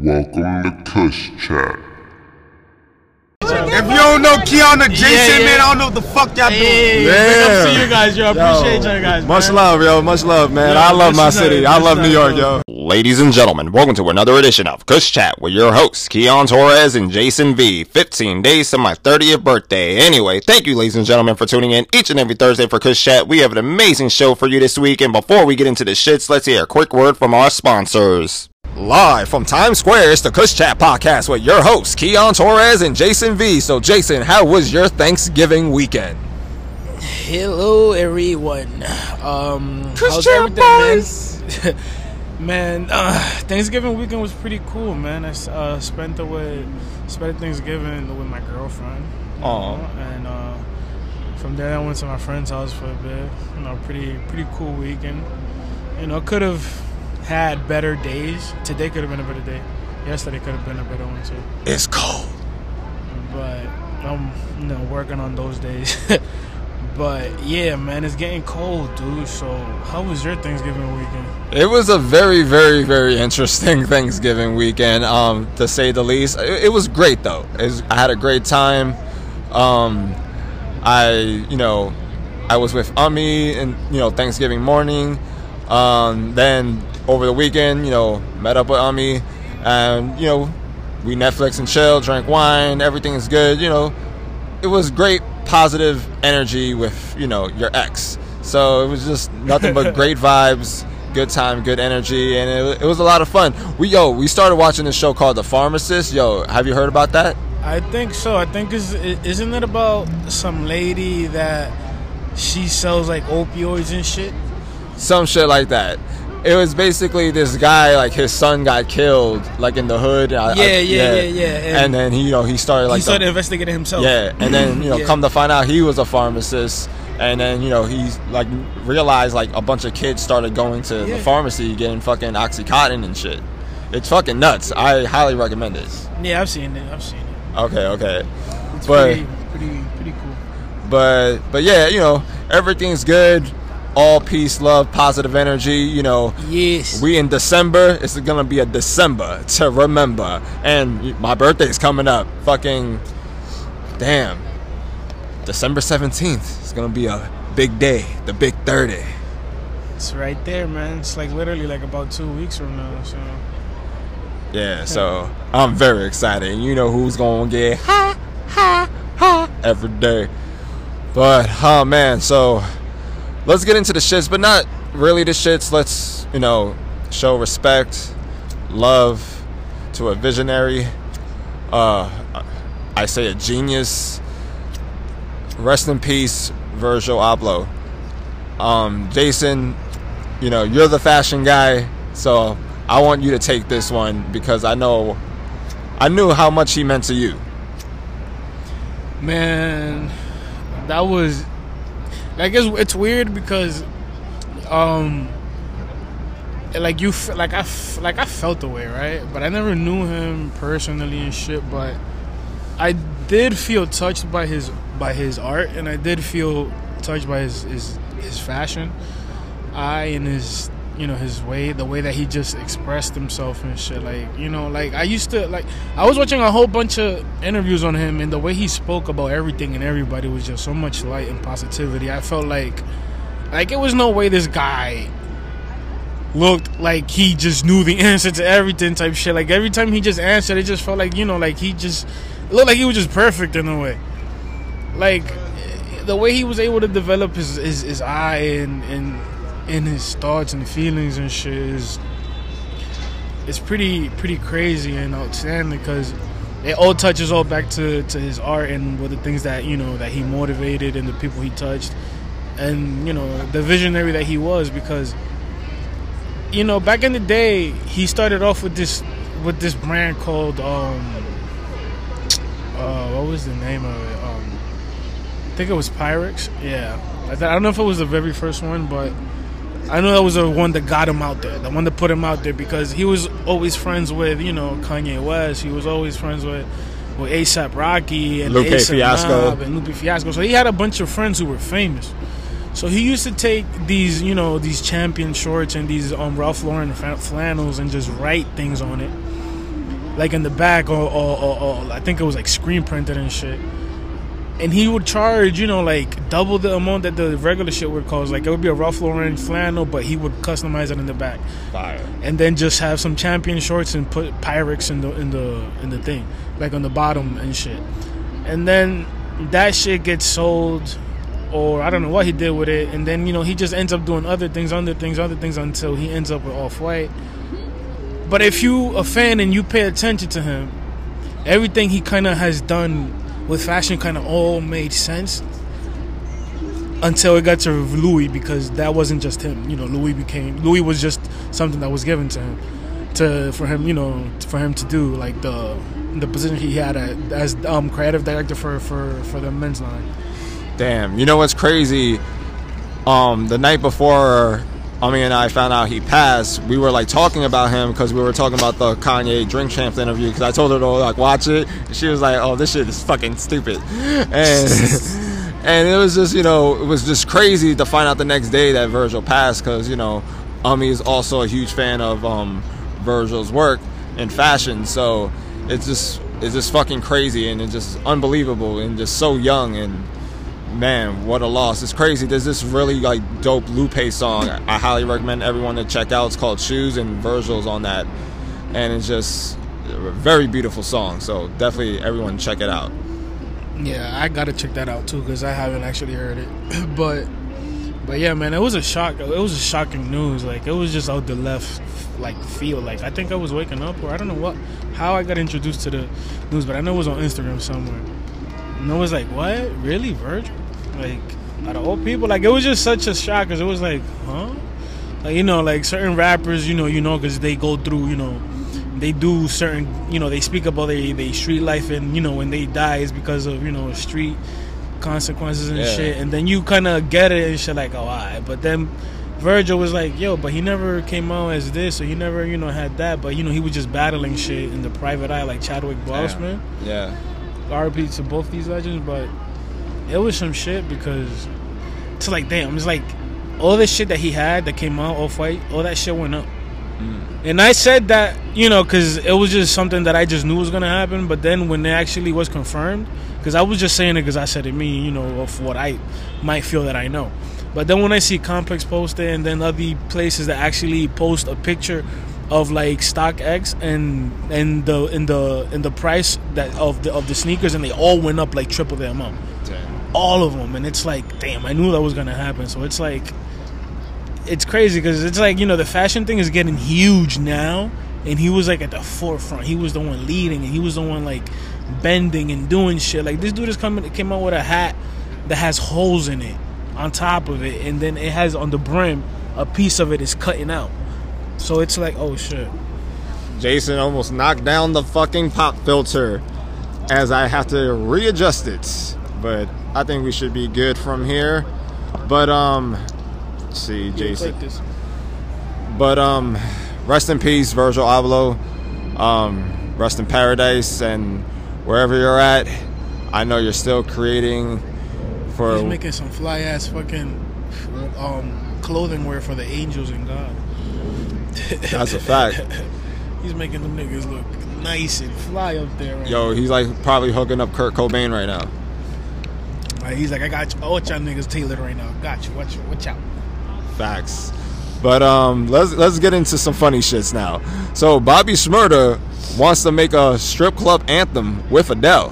Welcome to Kush Chat. If you don't know Keanu Jason, Yeah, yeah. man, I don't know what the fuck y'all doing. Hey, Yeah. big ups to you guys, yo. I appreciate you guys. Much man. love, yo. Much love, man. Yo, I love my is a- city. I love New a- York, yo. Ladies and gentlemen, welcome to another edition of Kush Chat with your hosts, Keon Torres and Jason V. 15 days to my 30th birthday. Anyway, thank you, ladies and gentlemen, for tuning in each and every Thursday for Kush Chat. We have an amazing show for you this week, and before we get into the shits, let's hear a quick word from our sponsors. Live from Times Square, it's the Kush Chat podcast with your hosts, Keon Torres and Jason V. So, Jason, how was your Thanksgiving weekend? Hello, everyone. Um, how's Christian everything, man? uh, Thanksgiving weekend was pretty cool, man. I uh, spent with spent Thanksgiving with my girlfriend. know, and uh, from there I went to my friend's house for a bit. You know, pretty pretty cool weekend. You know, could have had better days. Today could have been a better day. Yesterday could have been a better one too. It's cold. but I'm you know working on those days. but yeah, man, it's getting cold, dude. So how was your Thanksgiving weekend? It was a very, very, very interesting Thanksgiving weekend, um, to say the least. It, it was great though. Was- I had a great time. Um, I, you know, I was with Ami and you know Thanksgiving morning. Um, then over the weekend, you know, met up with Ami, and you know, we Netflix and chill, drank wine. Everything is good. You know, it was great positive energy with you know your ex so it was just nothing but great vibes good time good energy and it, it was a lot of fun we yo we started watching this show called the pharmacist yo have you heard about that I think so. I think is isn't it about some lady that she sells like opioids and shit? some shit like that it was basically this guy like his son got killed like in the hood I- I- Yeah, yeah, yeah, yeah, and, and- then he you know he started like he started the- investigating himself. Yeah, and then you know, Yeah. come to find out he was a pharmacist, and then you know he's like realized like a bunch of kids started going to the pharmacy getting fucking oxycontin and shit. It's fucking nuts. I highly recommend it. yeah, I've seen it. I've seen it. Okay, okay, It's but pretty, pretty, pretty cool. but but yeah, you know everything's good. All peace, love, positive energy. You know, Yes. we in December. It's gonna be a December to remember, and my birthday's coming up. Fucking damn, December seventeenth. It's gonna be a big day, the big thirty. it's right there, man. It's like literally like about two weeks from now. So Yeah, so I'm very excited. And you know who's gonna get ha ha ha every day. But oh man, so let's get into the shits, but not really the shits. Let's, you know, show respect, love to a visionary. Uh I say a genius. Rest in peace, Virgil Abloh. Um, Jason, you know, you're the fashion guy, so I want you to take this one because I know I knew how much he meant to you. Man, that was like it's, it's weird because um like you like I like I felt the way, right? But I never knew him personally and shit, but I did feel touched by his by his art and I did feel touched by his his, his fashion. I and his you know his way the way that he just expressed himself and shit. Like you know like i used to like i was watching a whole bunch of interviews on him and the way he spoke about everything and everybody was just so much light and positivity. I felt like like it was no way this guy looked like he just knew the answer to everything type shit. Like every time he just answered it just felt like you know like he just looked like he was just perfect in a way. Like the way he was able to develop his his, his eye and and and his thoughts and feelings and shit is it's pretty pretty crazy and outstanding because it all touches all back to, to his art and with the things that you know that he motivated and the people he touched and you know the visionary that he was because you know back in the day he started off with this with this brand called um uh what was the name of it? Um I think it was Pyrex. Yeah. I, th- I don't know if it was the very first one but I know that was the one that got him out there, the one that put him out there because he was always friends with, you know, Kanye West. He was always friends with with ASAP Rocky and Lupe A$AP Fiasco. Mob and Lupe Fiasco. So he had a bunch of friends who were famous. So he used to take these, you know, these champion shorts and these um, Ralph Lauren flannels and just write things on it. like in the back, or, or, or, or I think it was like screen printed and shit. And he would charge, you know, like double the amount that the regular shit would cost. Like it would be a Ralph Lauren flannel, but he would customize it in the back, Fire. and then just have some champion shorts and put Pyrex in the in the in the thing, like on the bottom and shit. And then that shit gets sold, or I don't know what he did with it. And then you know he just ends up doing other things, other things, other things until he ends up with Off White. But if you a fan and you pay attention to him, everything he kind of has done with fashion kind of all made sense until it got to Louis because that wasn't just him. You know, Louis became Louis was just something that was given to him to for him. You know, for him to do like the the position he had at, as um, creative director for for for the men's line. Damn. You know what's crazy? Um, the night before Ami and I found out he passed, we were like talking about him because we were talking about the Kanye Drink Champs interview. Because I told her to like watch it, and she was like, "Oh, this shit is fucking stupid," and and it was just you know it was just crazy to find out the next day that Virgil passed because you know Ami is also a huge fan of um, Virgil's work in fashion, so it's just it's just fucking crazy and it's just unbelievable and just so young and man, what a loss. It's crazy. There's this really like dope Lupe song I highly recommend everyone to check out. It's called Shoes and Virgil's on that. And it's just a very beautiful song. So definitely everyone check it out. Yeah, I gotta check that out too because I haven't actually heard it. but but yeah, man, it was a shock. It was a shocking news. Like it was just out the left like field. Like I think I was waking up or I don't know what how I got introduced to the news, but I know it was on Instagram somewhere. And I was like, what? Really, Virgil? Like out of all people, like it was just such a shock because it was like, huh? Like you know, like certain rappers, you know, you know, because they go through, you know, they do certain, you know, they speak about their they street life, and you know, when they die it's because of you know street consequences and Yeah. shit, and then you kind of get it and shit, like, oh, alright. But then Virgil was like, yo, but he never came out as this, or he never, you know, had that, but you know, he was just battling shit in the private eye, like Chadwick Boseman. Yeah. RP to both these legends, but it was some shit because it's like damn, it's like all this shit that he had that came out off white, all that shit went up. Mm. And I said that, you know, because it was just something that I just knew was gonna happen. But then when it actually was confirmed, because I was just saying it because I said it me, you know, of what I might feel that I know. But then when I see Complex post it, and then other places that actually post a picture of like stock StockX and and the in the in the price that of the of the sneakers, and they all went up like triple the amount. All of them and it's like damn i knew that was gonna happen. So it's like it's crazy because it's like you know the fashion thing is getting huge now and he was like at the forefront. He was the one leading and he was the one like bending and doing shit. Like this dude is coming came out with a hat that has holes in it on top of it and then it has on the brim a piece of it is cutting out so it's like oh shit Jason almost knocked down the fucking pop filter as I have to readjust it. But I think we should be good from here. But um let's see, Jason. Like this. But um rest in peace, Virgil Abloh. Um rest in paradise and wherever you're at, I know you're still creating for he's making some fly ass fucking um clothing wear for the angels and god that's a fact. He's making them niggas look nice and fly up there. Right Yo, he's like probably hooking up Kurt Cobain right now. Like, he's like, I got you. Oh, y'all niggas tailored right now. Got you. Watch, watch out. Facts. But um, let's let's get into some funny shits now. So Bobby Shmurda wants to make a strip club anthem with Adele.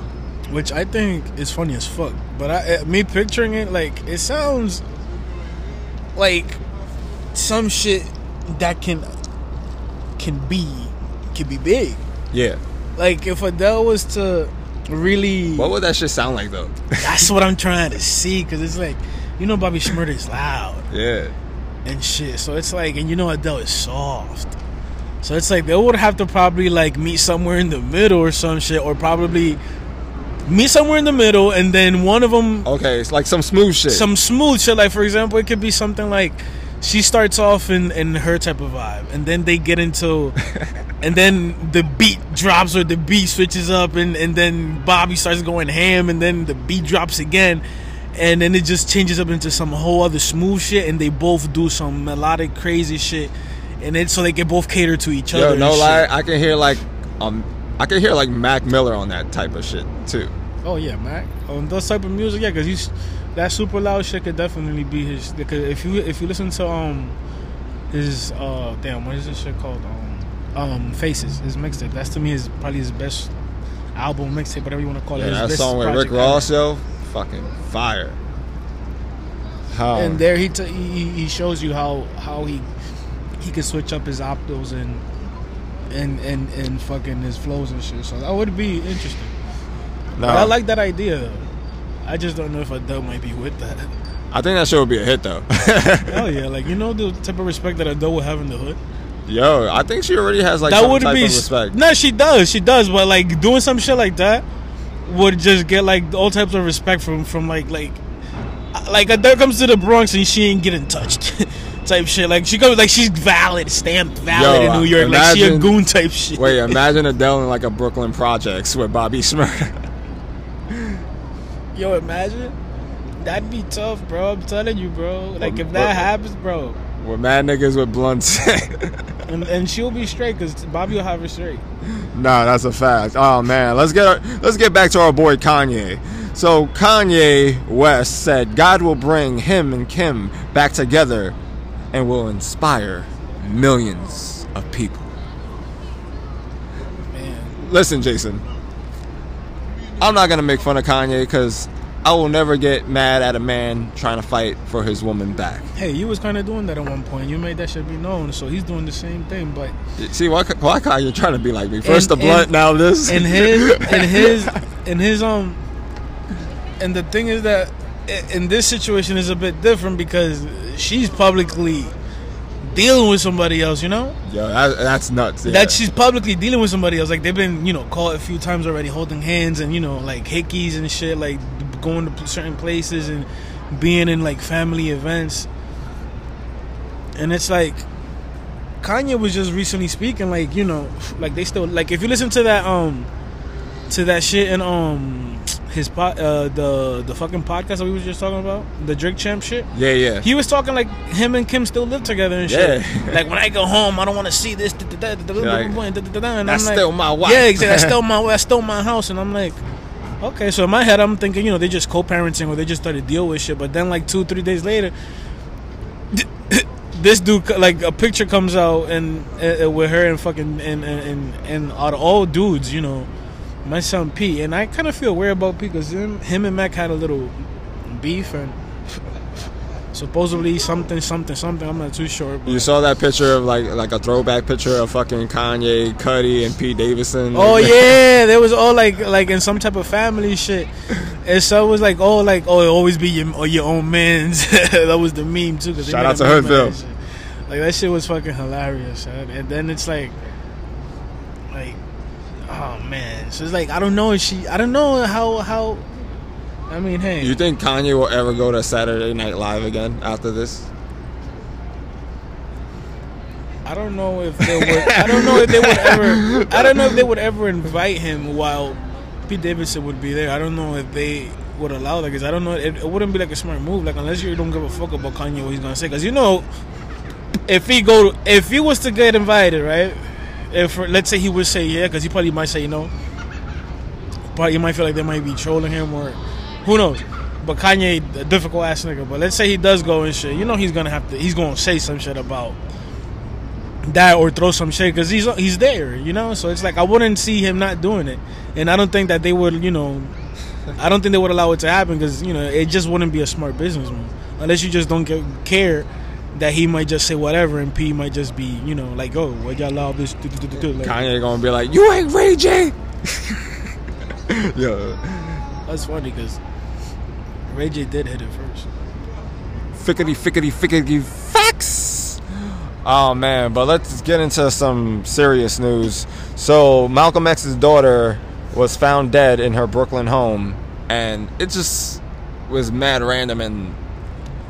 Which I think is funny as fuck. But I, eh, me picturing it, like, it sounds like some shit that can can be can be big. Yeah. Like if Adele was to really, What would that shit sound like though? that's what I'm trying to see. Because it's like, you know, Bobby Shmurda is loud. yeah. and shit. So it's like, and you know Adele is soft. So it's like they would have to probably like meet somewhere in the middle or some shit, or probably meet somewhere in the middle, and then one of them Okay, it's like some smooth shit. some smooth shit. Like for example, it could be something like she starts off in in her type of vibe, and then they get into, and then the beat drops or the beat switches up, and and then Bobby starts going ham, and then the beat drops again. And then it just changes up into some whole other smooth shit, and they both do some melodic, crazy shit, and then so they can both cater to each other. Yo, and no lie, I can hear like um I can hear like Mac Miller on that type of shit too. Oh yeah, Mac. On those type of music, yeah, because he's that super loud shit could definitely be his. Because if you if you listen to um his uh damn what is this shit called um um Faces his mixtape that's to me is probably his best album mixtape whatever you want to call it. Yeah, his that song with Rick. Ross, yo, fucking fire. How and there he, t- he he shows you how how he he can switch up his optos and and and and fucking his flows and shit. So that would be interesting. But I like that idea. I just don't know if Adele might be with that. I think that show would be a hit though. Hell yeah, like you know the type of respect that Adele would have in the hood. Yo, I think she already has like that would be of respect. no, she does, she does, but like doing some shit like that would just get like all types of respect from from like like like Adele comes to the Bronx and she ain't getting touched. Type shit, like she goes like she's valid, stamped valid Yo, in New York, like she a goon type shit. Wait, imagine Adele in like a Brooklyn projects with Bobby Shmurda. Yo, imagine that'd be tough, bro. I'm telling you, bro. Like if that happens, bro, We're mad niggas with blunts. and, and she'll be straight because Bobby will have her straight. Nah, that's a fact. Oh man, let's get our, let's get back to our boy Kanye. So Kanye West said God will bring him and Kim back together and will inspire millions of people. Man, Listen, Jason. I'm not gonna make fun of Kanye because I will never get mad at a man trying to fight for his woman back. hey, you was kind of doing that at one point. You made that shit be known, so he's doing the same thing. But See why why Kanye trying to be like me? First And- the blunt, and- now this. in his in his in his um and the thing is that in this situation is a bit different because she's publicly dealing with somebody else you know Yo, that, that's nuts. yeah. that she's publicly dealing with somebody else like they've been you know caught a few times already holding hands and you know like hickeys and shit like going to certain places and being in like family events and it's like Kanye was just recently speaking like you know like they still like if you listen to that um to that shit and um his pot uh the the fucking podcast that we was just talking about the Drink Champ shit yeah, yeah. he was talking like him and Kim still live together and shit. Yeah. like when I go home, I don't want to see this. Like, and that's like, still my wife. Yeah, exactly. That's still my. That's still my house. And I'm like, okay. So in my head, I'm thinking, you know, they just co-parenting or they just started deal with shit. But then like two, three days later, this dude like a picture comes out and uh, with her and fucking and and and, and out of all dudes, you know, my son Pete, And I kind of feel weird about Pete because him, him and Mac had a little beef and. Supposedly something, something, something. I'm not too sure. But You saw that picture of like like a throwback picture of fucking Kanye, Cudi, and Pete Davidson. Oh yeah, there was all like like in some type of family shit, and so it was like oh like oh always be your or your own man's. that was the meme too. 'cause they Shout out to meme of Hoodville. that shit. Like that shit was fucking hilarious, and then it's like, oh man. So it's like I don't know if she, I don't know how how. I mean, hey, You think Kanye will ever go to Saturday Night Live again after this? I don't know if they would. I don't know if they would ever. I don't know if they would ever invite him while Pete Davidson would be there. I don't know if they would allow that because I don't know. It, it wouldn't be like a smart move. Like unless you don't give a fuck about Kanye what he's gonna say. Because you know, if he go, if he was to get invited, right? If let's say he would say yeah, because he probably might say no. But you might feel like they might be trolling him or who knows. But Kanye, a difficult ass nigga. But let's say he does go and shit. You know he's gonna have to. He's gonna say some shit about that or throw some shit because he's he's there, you know. So it's like I wouldn't see him not doing it, and I don't think that they would, you know, I don't think they would allow it to happen because you know it just wouldn't be a smart business move unless you just don't care that he might just say whatever and P might just be, you know, like oh, why y'all allow this? do, do, do, do, do," Like, Kanye gonna be like, "You ain't Ray J." Yo, that's funny because Ray J did hit it first. fickety fickety fickety facts. Oh man, but let's get into some serious news. So Malcolm X's daughter was found dead in her Brooklyn home, and it just was mad random and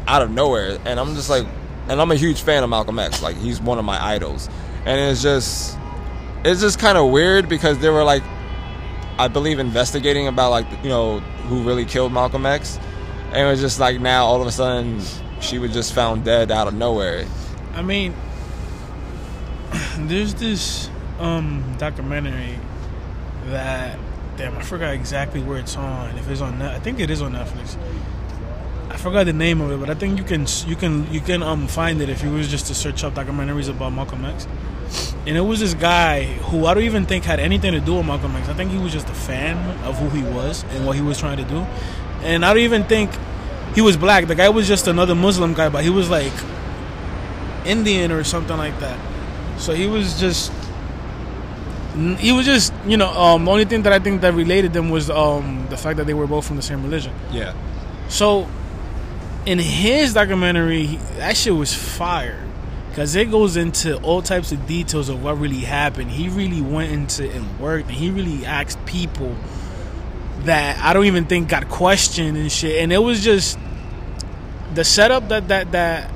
out of nowhere. And I'm just like, and I'm a huge fan of Malcolm X. Like he's one of my idols, and it's just, it's just kind of weird because they were like, I believe investigating about like you know who really killed Malcolm X, and it was just like now all of a sudden she was just found dead out of nowhere. I mean, there's this um documentary that damn I forgot exactly where it's on. If it's on, I think it is on Netflix. I forgot the name of it, but I think you can you can you can um find it if you was just to search up documentaries about Malcolm X. And it was this guy who I don't even think had anything to do with Malcolm X. I think he was just a fan of who he was and what he was trying to do. And I don't even think he was black. The guy was just another Muslim guy, but he was like Indian or something like that. So he was just he was just you know um, the only thing that I think that related them was um, the fact that they were both from the same religion. Yeah. So in his documentary, he- that shit was fire because it goes into all types of details of what really happened. He really went into and worked, and he really asked people that I don't even think got questioned and shit. And it was just the setup that that that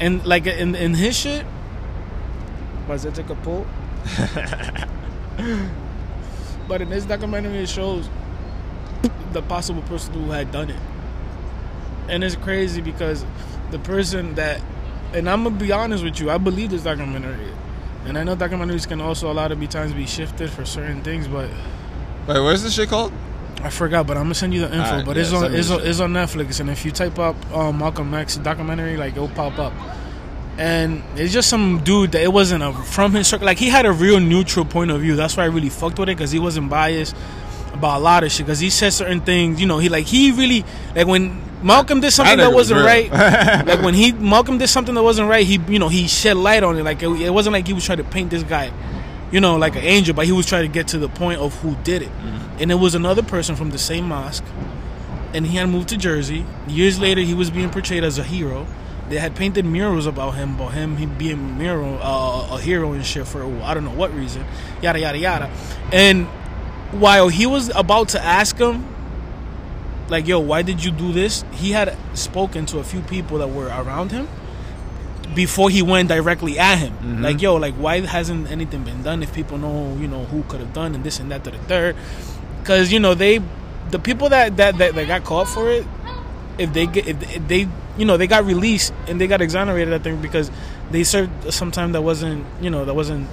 and like in in his shit. Was it take a pull? but in this documentary, it shows the possible person who had done it. And it's crazy because the person that, and I'm gonna be honest with you, I believe this documentary, and I know documentaries can also a lot of be times be shifted for certain things, but Wait, where's this shit called? I forgot. But I'm gonna send you the info. Alright, but yeah, it's on it's on, it's on Netflix, and if you type up um, Malcolm X documentary, like it'll pop up. And it's just some dude that it wasn't a from his circle. Like he had a real neutral point of view. That's why I really fucked with it because he wasn't biased about a lot of shit. Because he said certain things. You know, he like he really like when Malcolm did something That that was wasn't real. right. like when he Malcolm did something that wasn't right. He you know he shed light on it. Like it, it wasn't like he was trying to paint this guy, you know, like an angel, but he was trying to get to the point of who did it. And it was another person from the same mosque and he had moved to Jersey. Years later, he was being portrayed as a hero. They had painted murals about him, about him, he being a mural, uh, a hero and shit for I don't know what reason, yada yada yada. And while he was about to ask him, like, "Yo, why did you do this?" He had spoken to a few people that were around him before he went directly at him. Mm-hmm. Like, "Yo, like, why hasn't anything been done? If people know, you know, who could have done and this and that to the third, because you know they, the people that that that, that got caught for it, if they get if, if they you know they got released and they got exonerated i think because they served some time that wasn't you know that wasn't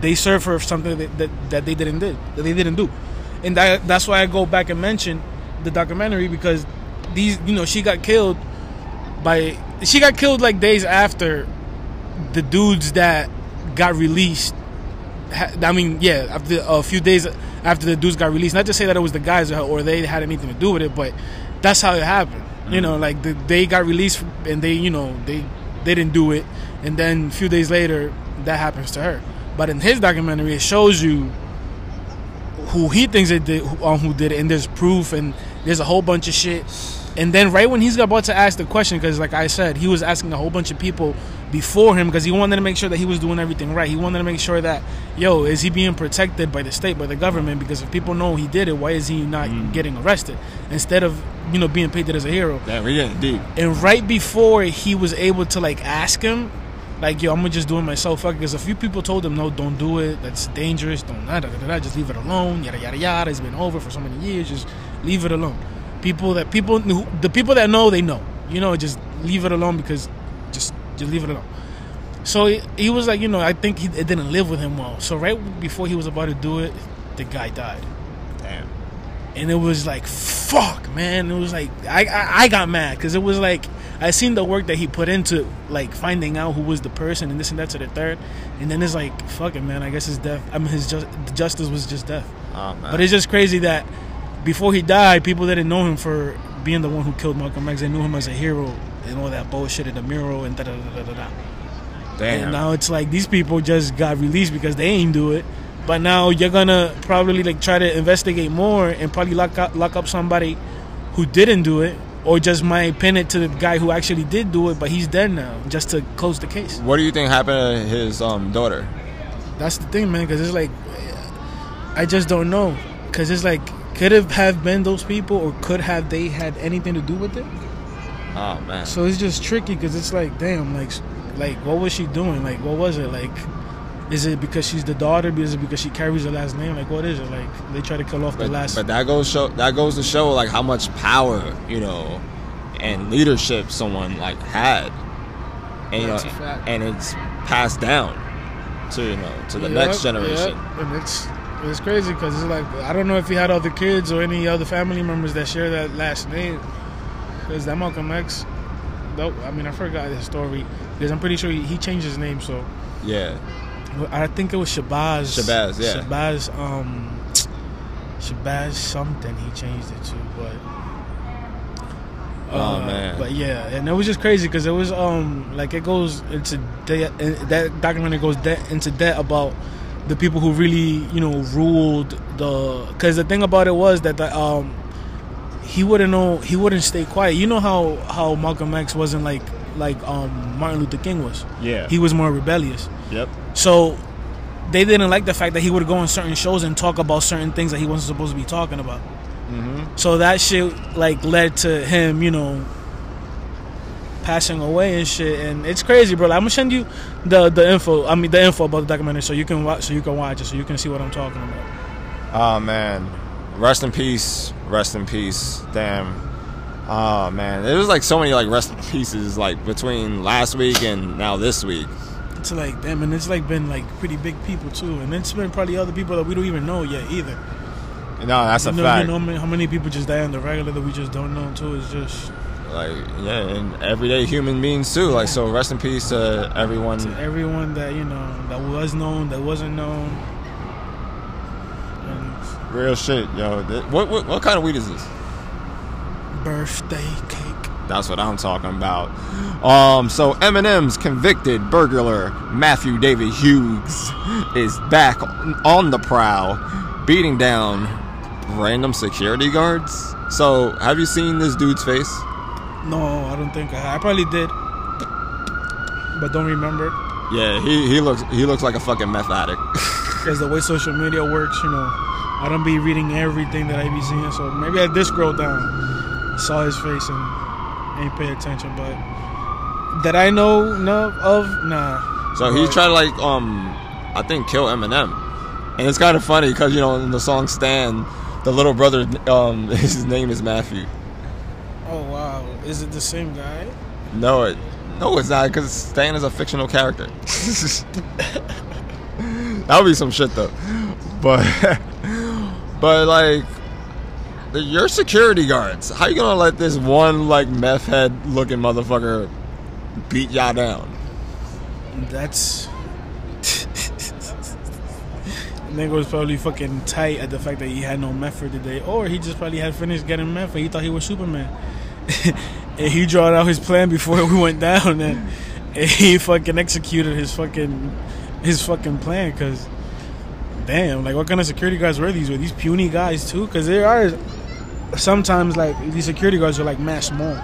they served for something that, that, that they didn't did that they didn't do and that, that's why i go back and mention the documentary because these you know she got killed by she got killed like days after the dudes that got released I mean, yeah, after a few days after the dudes got released. Not to say that it was the guys or, or they had anything to do with it, but that's how it happened. You know, like the, they got released and they, you know, they they didn't do it, and then a few days later that happens to her. But in his documentary, it shows you who he thinks it did, um, who did it, and there's proof, and there's a whole bunch of shit. And then right when he's about to ask the question, because like I said, he was asking a whole bunch of people before him because he wanted to make sure that he was doing everything right. He wanted to make sure that, yo, is he being protected by the state, by the government? Because if people know he did it, why is he not mm. getting arrested instead of you know being painted as a hero? We getting deep. And right before he was able to like ask him, like, yo, I'm just do it myself. Fuck, because a few people told him, no, don't do it. That's dangerous. Don't da da da da. Just leave it alone. Yada yada yada. It's been over for so many years. Just leave it alone. People that people who, the people that know they know. You know, just leave it alone because just just leave it alone. So he, he was like, you know, I think he, it didn't live with him well. So right before he was about to do it, the guy died Damn. and it was like fuck man it was like i i, I got mad because it was like i seen the work that he put into like finding out who was the person and this and that to the third and then it's like fuck it man i guess his death i mean his just, justice was just death Oh, man. but it's just crazy that before he died people didn't know him for being the one who killed malcolm x they knew him as a hero and all that bullshit in the mural and da da da da da da Damn. and now it's like these people just got released because they ain't do it. But now you're gonna probably like try to investigate more and probably lock up lock up somebody who didn't do it, or just might pin it to the guy who actually did do it, but he's dead now, just to close the case. what do you think happened to his um daughter? That's the thing, man. Because it's like I just don't know. Because it's like could have have been those people, or could have they had anything to do with it? Oh man. So it's just tricky because it's like, damn, like, like what was she doing? Like, what was it? Like, is it because she's the daughter? Is it because she carries the last name? Like, what is it? Like, they try to kill off the last. but that goes show that goes to show like how much power you know and leadership someone like had, and you know, That's a fact. and it's passed down to you know to the Yep, next generation. yep. And it's It's crazy because it's like I don't know if he had other kids or any other family members that share that last name. Because that Malcolm X, though, I mean I forgot his story because I'm pretty sure he, he changed his name. So Yeah. I think it was Shabazz. Shabazz, yeah. Shabazz, um, Shabazz something he changed it to, but. Oh, uh, man. But yeah, and it was just crazy because it was um like it goes into de- that documentary goes de- into debt about the people who really you know ruled the because the thing about it was that the um he wouldn't know he wouldn't stay quiet. You know how how Malcolm X wasn't like like um Martin Luther King was. Yeah. He was more rebellious. Yep. So they didn't like the fact that he would go on certain shows and talk about certain things that he wasn't supposed to be talking about. So that shit like led to him, you know, passing away and shit. And it's crazy, bro. Like, I'm gonna send you the the info. I mean, the info about the documentary, so you can watch, so you can watch it, so you can see what I'm talking about. Oh man, rest in peace. Rest in peace. Damn. Oh man, it was like so many like rest in pieces like between last week and now this week. It's like damn, and it's like been like pretty big people too, and it's been probably other people that we don't even know yet either. No, that's a you know, fact. You know how many- how many people just die on the regular that we just don't know too? It's just Like yeah, and everyday human beings too. Like so, rest in peace to everyone. to everyone that you know that was known, that wasn't known. And Real shit, yo. What, what what kind of weed is this? birthday cake. That's what I'm talking about. Um, so Eminem's convicted burglar Matthew David Hughes is back on the prowl, beating down random security guards. So, have you seen this dude's face? No, I don't think I. I probably did, but don't remember. Yeah, he, he looks he looks like a fucking meth addict. Because the way social media works, you know, I don't be reading everything that I be seeing. So maybe I did scroll down, saw his face, and ain't pay attention. But that I know know of, nah. so he tried to like um I think kill Eminem, and it's kind of funny because you know in the song "Stan," the little brother um his name is Matthew. Is it the same guy? No, it no, it's not because Stan is a fictional character. that would be some shit though. But but like the- your security guards, how you gonna let this one like meth head looking motherfucker beat y'all down? That's. Nigga was probably fucking tight at the fact that he had no meth for the day, or he just probably had finished getting meth and he thought he was Superman. and he drawed out his plan before we went down, and, and he fucking executed his fucking his fucking plan. Cause damn, like what kind of security guards were these? Were these puny guys too? Cause there are sometimes like these security guards are like mass small.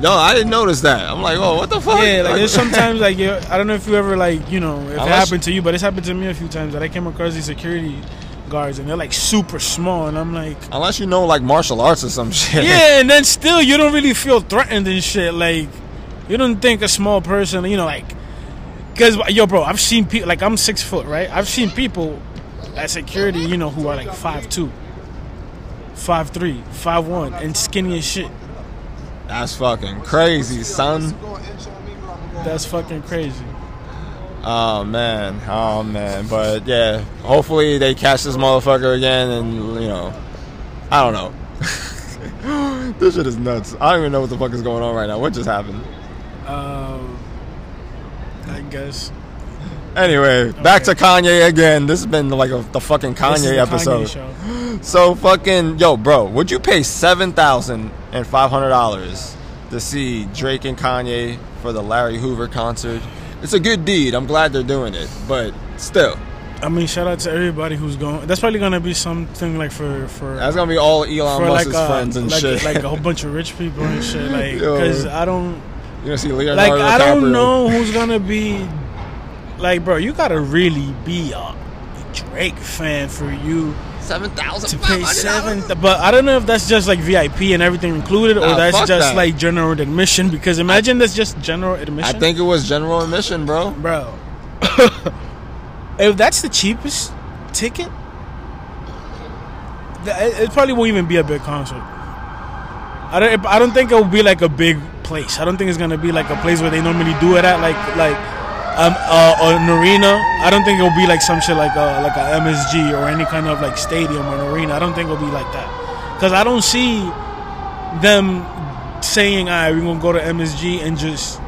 No, I didn't notice that. I'm like, oh, what the fuck? Yeah, like there's sometimes like you I don't know if you ever like you know if it happened to you, but it's happened to me a few times that I came across these security guards and they're like super small, and I'm like, Unless you know like martial arts or some shit. yeah, and then still you don't really feel threatened and shit. Like you don't think a small person, you know, like because yo, bro, I've seen people like I'm six foot, right? I've seen people at security, you know, who are like five two, five three, five one, and skinny as shit. That's fucking crazy, son. That's fucking crazy. Oh man, oh man, but yeah, hopefully they catch this motherfucker again, and you know, I don't know. this shit is nuts. I don't even know what the fuck is going on right now. What just happened? Um, I guess. Anyway, back to Kanye again. This has been like a, the fucking Kanye the episode. show. So fucking yo, bro, would you pay seven thousand and five hundred dollars to see Drake and Kanye for the Larry Hoover concert? It's a good deed. I'm glad they're doing it, but still, I mean, shout out to everybody who's going. That's probably gonna be something like for for that's gonna be all Elon for like Musk's uh, friends and like, shit. like a whole bunch of rich people and shit. Like, because I don't You're gonna see Leonardo like I don't know who's gonna be like, bro. You gotta really be a Drake fan for you Seven thousand to pay seven. But I don't know if that's just like VIP and everything included, or that's just that. like general admission. Because imagine that's just general admission. I think it was general admission, bro. bro. if that's the cheapest ticket, it probably won't even be a big concert. I don't. I don't think it will be like a big place. I don't think it's gonna be like a place where they normally do it at. Like like um, uh, an arena. I don't think it'll be like some shit like a like a MSG or any kind of like stadium or an arena. I don't think it'll be like that because I don't see them saying, "All right, we're gonna go to MSG and just."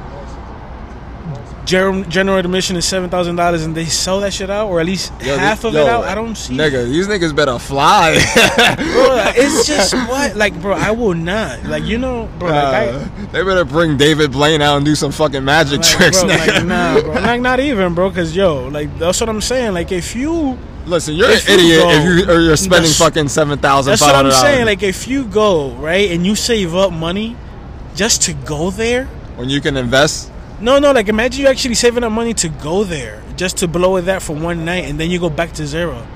General, general admission is seven thousand dollars, and they sell that shit out, or at least Yo, half of yo, it out. I don't see. Nigga, these niggas better fly. bro, it's just what, like, bro, I will not, like, you know, bro, like, I, they better bring David Blaine out and do some fucking magic Like, tricks, bro, nigga. like, nah, bro. Like, not even, bro. Cause yo, like, that's what I'm saying. Like, if you, Listen, you're If an you idiot go- if you or you're spending fucking seven thousand. That's what I'm saying. Like, if you go right and you save up money just to go there. when you can invest. No, no. Like, imagine you actually saving up money to go there just to blow it that for one night, and then you go back to zero.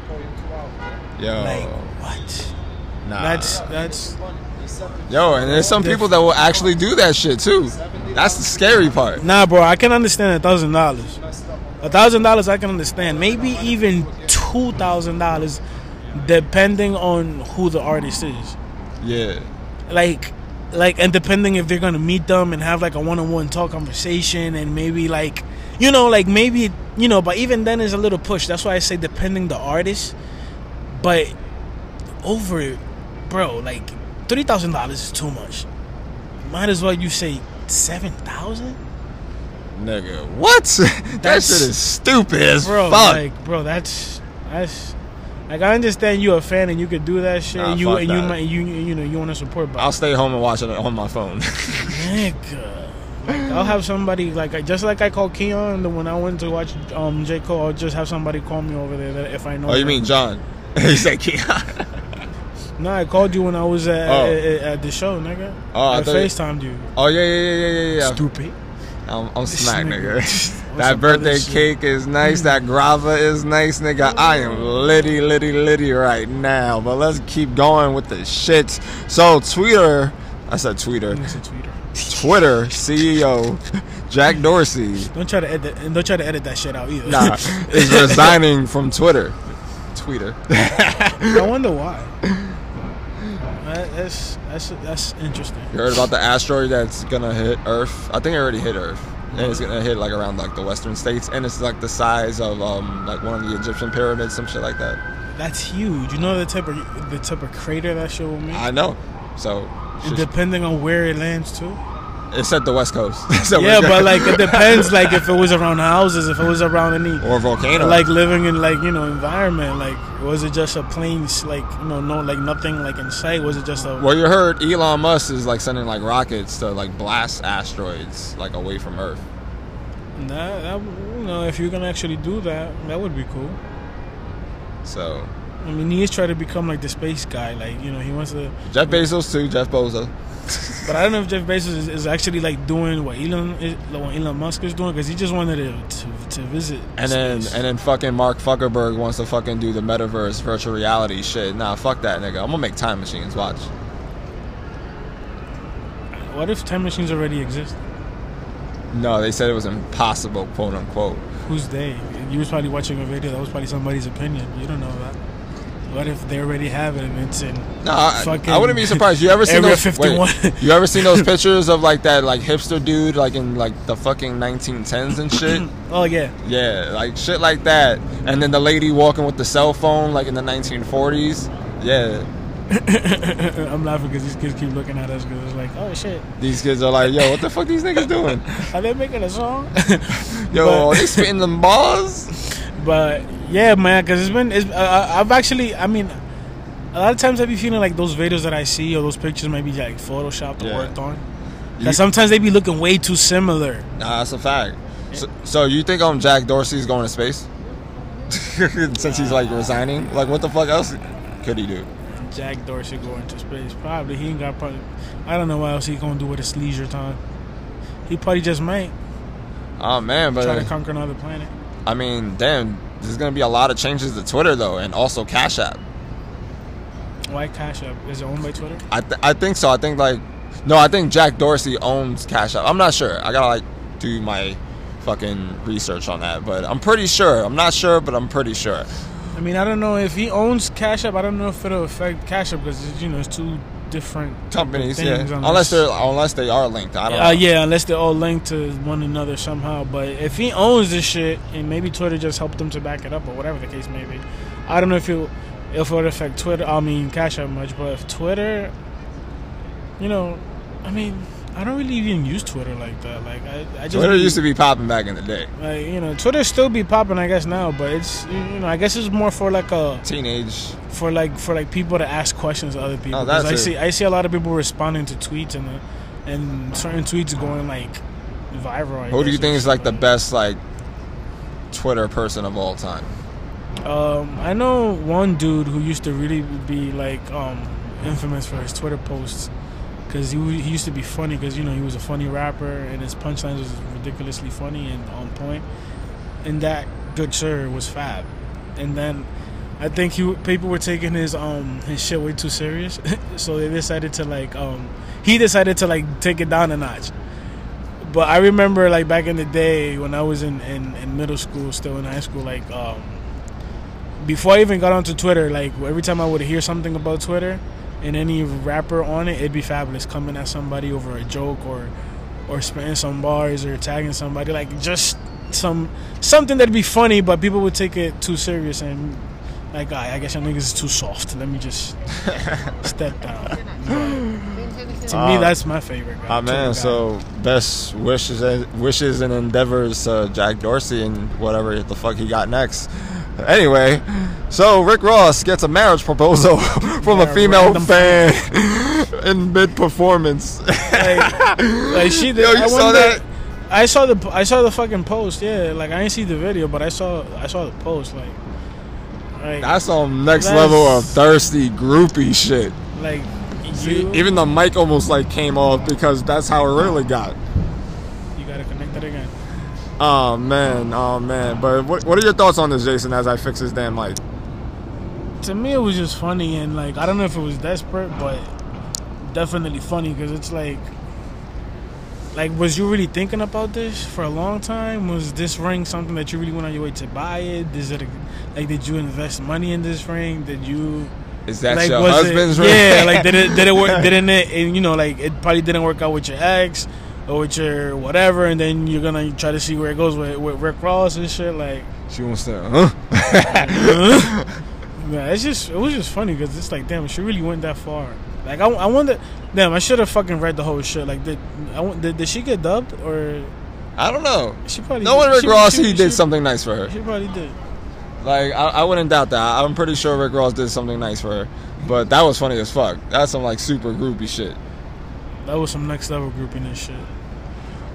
Yo, Like, what? nah. That's that's. yo, and there's some people that will actually do that shit too. That's the scary part. Nah, bro. I can understand a thousand dollars. A thousand dollars, I can understand. Maybe even two thousand dollars, depending on who the artist is. Yeah, like like and depending if they're gonna meet them and have like a one-on-one talk conversation and maybe like you know like maybe you know but even then is a little push that's why i say depending the artist but over bro like $3000 is too much might as well you say 7000 nigga, what? that shit is stupid as bro fuck. like bro that's that's like I understand you're a fan and you could do that shit. Nah, you fuck and you might you you know you want to support, but I'll stay home and watch it on my phone. Nigga. Like, I'll have somebody like just like I called Keon the- when I went to watch um J Cole. I'll just have somebody call me over there that if I know. oh, you mean John? he said Keon. No, I called you when I was at, Oh. at, at the show, nigga. Oh, I I you- Facetimed you. Oh yeah, yeah, yeah, yeah, yeah, yeah. Stupid. I'm, I'm smack, nigga. That birthday cake is nice. That grava is nice, nigga. I am litty, litty, litty right now. But let's keep going with the shits. So, Twitter, I said Twitter. It's a tweeter. Twitter CEO Jack Dorsey, Don't try to edit. Don't try to edit that shit out either. nah, is resigning from Twitter. Twitter. I wonder why. That's that's that's interesting. You heard about the asteroid that's gonna hit Earth? I think it already hit Earth. And it's gonna hit like around like the western states, and it's like the size of um like one of the Egyptian pyramids, some shit like that. That's huge. You know the type of the type of crater that shit will make. I know. So depending on where it lands too. Said the west coast. Yeah, but like it depends. Like if it was around houses, if it was around any or volcano. like living in like you know environment. Like was it just a plain s- like you know no like nothing like in sight? Was it just a well, you heard Elon Musk is like sending like rockets to like blast asteroids like away from Earth. that, that you know if you're gonna actually do that, that would be cool. So I mean, he is trying to become like the space guy. Like you know, he wants to. Jeff Bezos too. Jeff Bezos. But I don't know if Jeff Bezos is, is actually like doing what Elon is, what Elon Musk is doing because he just wanted to to, to visit. And then and then fucking Mark Zuckerberg wants to fucking do the metaverse virtual reality shit. Nah, fuck that nigga. I'm gonna make time machines. Watch. what if time machines already exist? No, they said it was impossible, quote unquote. Who's they? You was probably watching a video. That was probably somebody's opinion. You don't know that. What if they already have it and it's in? No, I, Fucking I wouldn't be surprised. You ever seen Area those? 51. Wait, you ever seen those pictures of like that like hipster dude like in like the fucking 1910s and shit? Oh yeah. yeah, like shit like that. And then the lady walking with the cell phone like in the 1940s. Yeah, I'm laughing because these kids keep looking at us because it's like, oh shit, these kids are like, yo, what the fuck these niggas doing? are they making a song? Yo, But- are they spitting them balls? But yeah, man, because it's been. It's, uh, I've actually. I mean, a lot of times I be feeling like those videos that I see or those pictures might be like photoshopped or worked on. That sometimes they be looking way too similar. Nah, that's a fact. So, so you think um Jack Dorsey's going to space? Since he's like resigning, like what the fuck else could he do? Jack Dorsey going to space. Probably he ain't got. Probably, I don't know what else he gonna do with his leisure time. He probably just might Oh man, but try to conquer another planet. I mean, damn, there's gonna be a lot of changes to Twitter though, and also Cash App. Why Cash App? Is it owned by Twitter? I th- I think so. I think like no, I think Jack Dorsey owns Cash App. I'm not sure. I gotta like do my fucking research on that, but I'm pretty sure. I'm not sure, but I'm pretty sure. I mean, I don't know if he owns Cash App. I don't know if it'll affect Cash App because you know it's two different companies, yeah. Unless they're unless they are linked. I don't Uh, know. yeah, unless they're all linked to one another somehow. But if he owns this shit, and maybe Twitter just helped him to back it up, or whatever the case may be, I don't know if it if it would affect Twitter. I mean, Cash App much, but if Twitter, you know, I mean, I don't really even use Twitter like that. Like I, I just Twitter used to be popping back in the day. like you know, Twitter still be popping, I guess now, but it's you know, I guess it's more for like a Teenage. for like for like people to ask questions to other people. Oh, that's I see I see a lot of people responding to tweets and and certain tweets going like viral. I Who do you think is like the best like Twitter person of all time? Um, I know one dude who used to really be like um infamous for his Twitter posts because he, he used to be funny because you know he was a funny rapper and his punchlines was ridiculously funny and on point. And that good sir was Fab, and then. I think he people were taking his um his shit way too serious, so they decided to like um he decided to like take it down a notch. But I remember like back in the day when I was in, in, in middle school, still in high school, like um before I even got onto Twitter, like every time I would hear something about Twitter and any rapper on it, it'd be Fabolous coming at somebody over a joke or or spitting some bars or tagging somebody, like just some something that'd be funny, but people would take it too serious and like I, I guess your niggas is too soft. Let me just step down. But to me, Uh, that's my favorite guy. Ah man, guy. so best wishes wishes and endeavors to Jack Dorsey and whatever the fuck he got next. Anyway, so Rick Ross gets a marriage proposal from a female fan in mid performance. like, like she did. Yo, you I saw that? I saw the I saw the fucking post. Yeah, like I didn't see the video, but I saw I saw the post. Like, like That's some next That's- level of thirsty groupie shit. like See, even the mic almost like came off because that's how it really got. Oh man, oh man. But what, what are your thoughts on this, Jason? As I fix this damn mic. To me, it was just funny and like I don't know if it was desperate, but definitely funny because it's like. Like, was you really thinking about this for a long time? Was this ring something that you really went on your way to buy it? Is it a, like, did you invest money in this ring? Did you Is that like your husband's it, ring? Yeah, like did it did it work? Didn't it? And, you know, like it probably didn't work out with your ex or with your whatever, and then you're gonna try to see where it goes with, with Rick Ross and shit. Like, she wants to, huh? yeah, it's just it was just funny because it's like, damn, she really went that far. Like, I, I wonder, damn, I should have fucking read the whole shit. Like, did I did, did she get dubbed or I don't know. she probably? No one did. Rick She- Ross, she- he did she- something nice for her. She probably did. Like I, I wouldn't doubt that. I'm pretty sure Rick Ross did something nice for her. But that was funny as fuck. That's some like super groupie shit. That was some next level grouping and shit.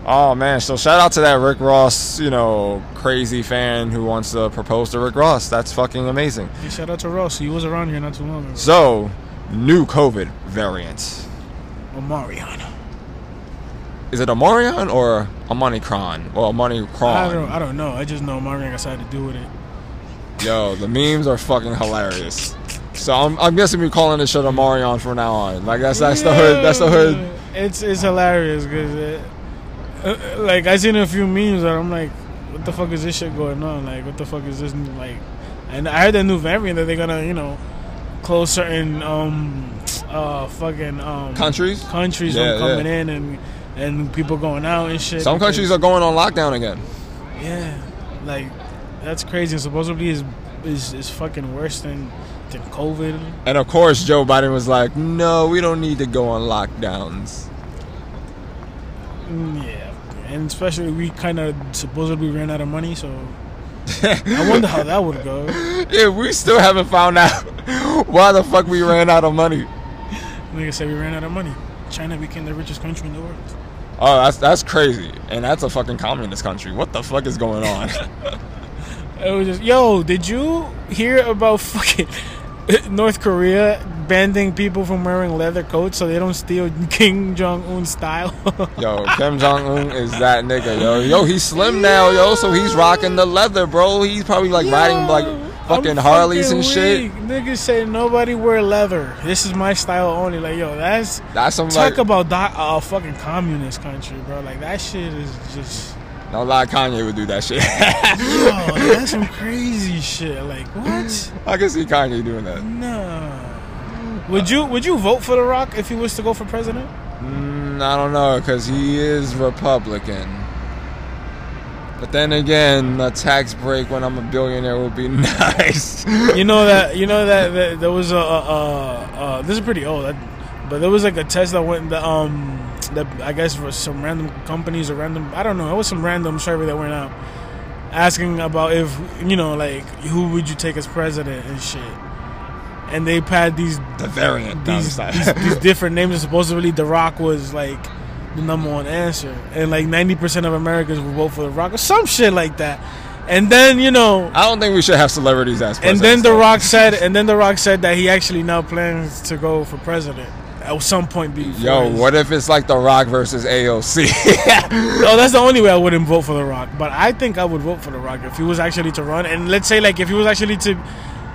Oh man, so shout out to that Rick Ross, you know, crazy fan who wants to propose to Rick Ross. That's fucking amazing. Hey, shout out to Ross. He was around here not too long ago. So, new COVID variant. Omarion. Is it Omarion or Omicron? Or Omicron? I don't, I don't know. I just know Omarion got something to do with it. Yo, the memes are fucking hilarious. So I'm, I'm guessing we're calling this shit Omarion from now on. Like that's that's the hood. That's the hood. It's it's hilarious because uh, like I seen a few memes that I'm like, what the fuck is this shit going on? Like, what the fuck is this new, like? And I heard that new variant that they're gonna you know close certain um uh fucking um Countries? countries Yeah, from coming yeah. in and and people going out and shit. Some because- countries are going on lockdown again. yeah, like that's crazy. And supposedly is is is fucking worse than than COVID. And of course, Joe Biden was like, "No, we don't need to go on lockdowns." Mm, Yeah, and especially we kind of supposedly ran out of money, so I wonder how that would go. Yeah, we still haven't found out why the fuck we ran out of money. Like I said we ran out of money. China became the richest country in the world. Oh, that's that's crazy, and that's a fucking communist country. What the fuck is going on? It was just, yo, did you hear about fucking North Korea banning people from wearing leather coats so they don't steal Kim Jong Un style? yo, Kim Jong Un is that nigga, yo. Yo, he's slim now, yo, so he's rocking the leather, bro. He's probably like riding like fucking I'm Harleys fucking and shit. Niggas say nobody wear leather. This is my style only. Like, yo, that's That's some talk like about a uh, fucking communist country, bro. Like that shit is just. No lie, Kanye would do that shit. Yo, that's some crazy shit. Like what? I can see Kanye doing that. No. Would you would you vote for The Rock if he was to go for president? Mm, I don't know because he is Republican. But then again, a tax break when I'm a billionaire would be nice. You know that you know that, that there was a, a, a, a this is pretty old, that, but there was like a test that went that um that I guess for some random companies or random I don't know it was some random survey that went out asking about if you know like who would you take as president and shit, and they had these the variant. these, these, these different names and supposedly The Rock was like the number one answer, and like ninety percent of Americans would vote for The Rock or some shit like that, and then you know. I don't think we should have celebrities as And presidents. then The. Rock said, and then The Rock said that he actually now plans to go for president at some point. Before Yo, what if it's like The Rock versus AOC? Oh, that's the only way I wouldn't vote for The Rock. But I think I would vote for The Rock if he was actually to run. And let's say, like, if he was actually to,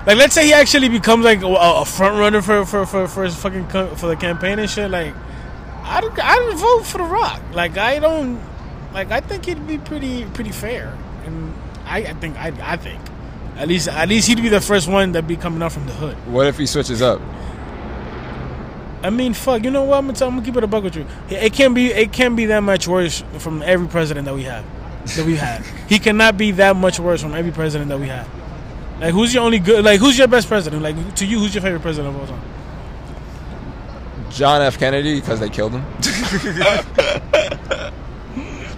like, let's say he actually becomes like a, a front runner for for for for his fucking co- for the campaign and shit. Like, I'd I'd vote for The Rock. Like, I don't, like, I think he'd be pretty pretty fair. And I, I think I I think. At least, at least he'd be the first one that'd be coming out from the hood. what if he switches up? I mean, fuck. You know what? I'm gonna, tell, I'm gonna keep it a buck with you. It can't be. It can't be that much worse from every president that we have. That we had. he cannot be that much worse from every president that we had. Like, who's your only good? Like, who's your best president? Like, to you, who's your favorite president of all time? John F. Kennedy because they killed him.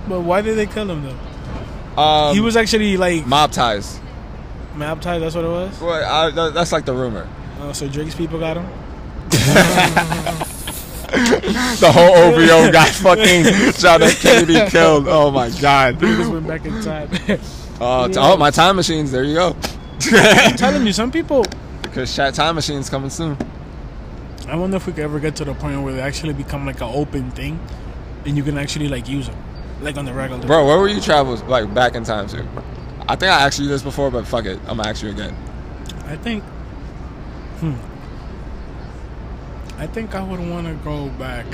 But why did they kill him though? um, he was actually like mob ties. baptized. That's what it was. Well, I, that's like the rumor. Uh, so Drake's people got him. The whole OVO got fucking John F. Kennedy killed. Oh my god. They just went back in time. Uh, t- oh, my time machines. There you go. I'm telling you, some people. Because chat time machines coming soon. I wonder if we could ever get to the point where they actually become like an open thing, and you can actually like use them, like on the regular. Bro, where were you travel like back in time to? I think I asked you this before, but fuck it. I'm gonna ask you again. I think. Hmm. I think I would want to go back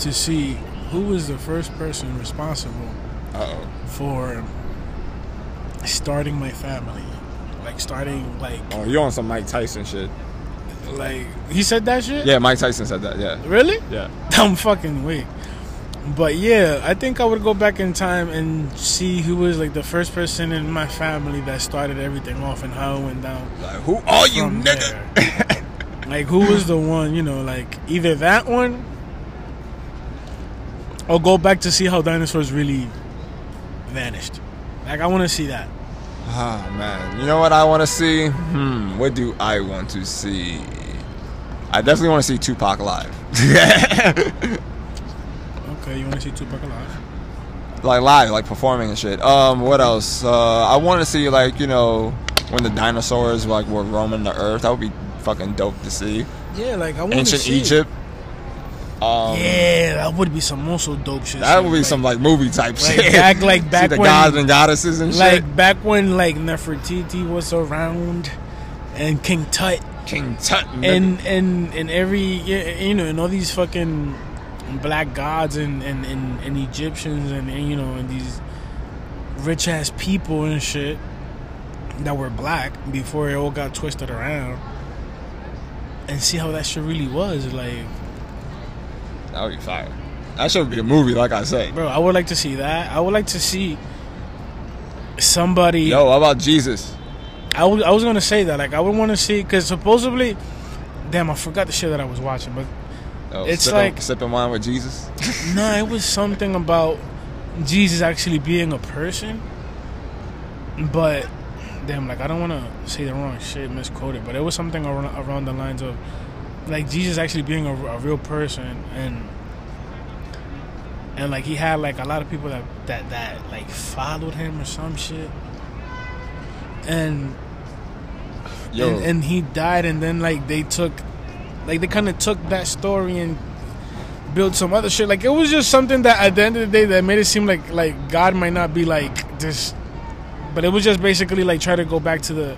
to see who was the first person responsible Uh oh. for starting my family. Like starting like Oh, you on some Mike Tyson shit? like he said that shit. Yeah, Mike Tyson said that. Yeah. Really? Yeah. I'm fucking weak. But yeah, I think I would go back in time and see who was like the first person in my family that started everything off and how it went down. Like, who are you, nigga? like who was the one, you know, like either that one or go back to see how dinosaurs really vanished. Like I want to see that. Ah man, you know what I want to see? Hmm, what do I want to see? I definitely want to see Tupac live. Okay, you want to see Tupac alive? like live, like performing and shit. Um, what else? Uh, I want to see like you know when the dinosaurs like were roaming the earth. That would be fucking dope to see. Yeah, like I want to Ancient see. Egypt. Um, Yeah, that would be some also dope shit. that would be Like- some like movie type like shit. back- like see the when- gods and goddesses and shit. like back when like Nefertiti was around and King Tut King Tut. and and and every you know and all these fucking black gods and and, and, and Egyptians and, and you know and these rich ass people and shit that were black before it all got twisted around and see how that shit really was like that would be fire. That should be a movie, like I say. bro I would like to see that I would like to see somebody Yo, how about Jesus? I was, I was gonna say that like I would want to see because supposedly damn I forgot the shit that I was watching but Yo, It's sipping, like- sipping wine with Jesus. No, it was something about Jesus actually being a person. But damn, like I don't want to say the wrong shit, misquoted, but it was something around, around the lines of like Jesus actually being a, a real person and and like he had like a lot of people that that that like followed him or some shit. And Yo, and, and he died and then like they took like they kind of took that story and built some other shit like it was just something that at the end of the day that made it seem like like god might not be like this but it was just basically like try to go back to the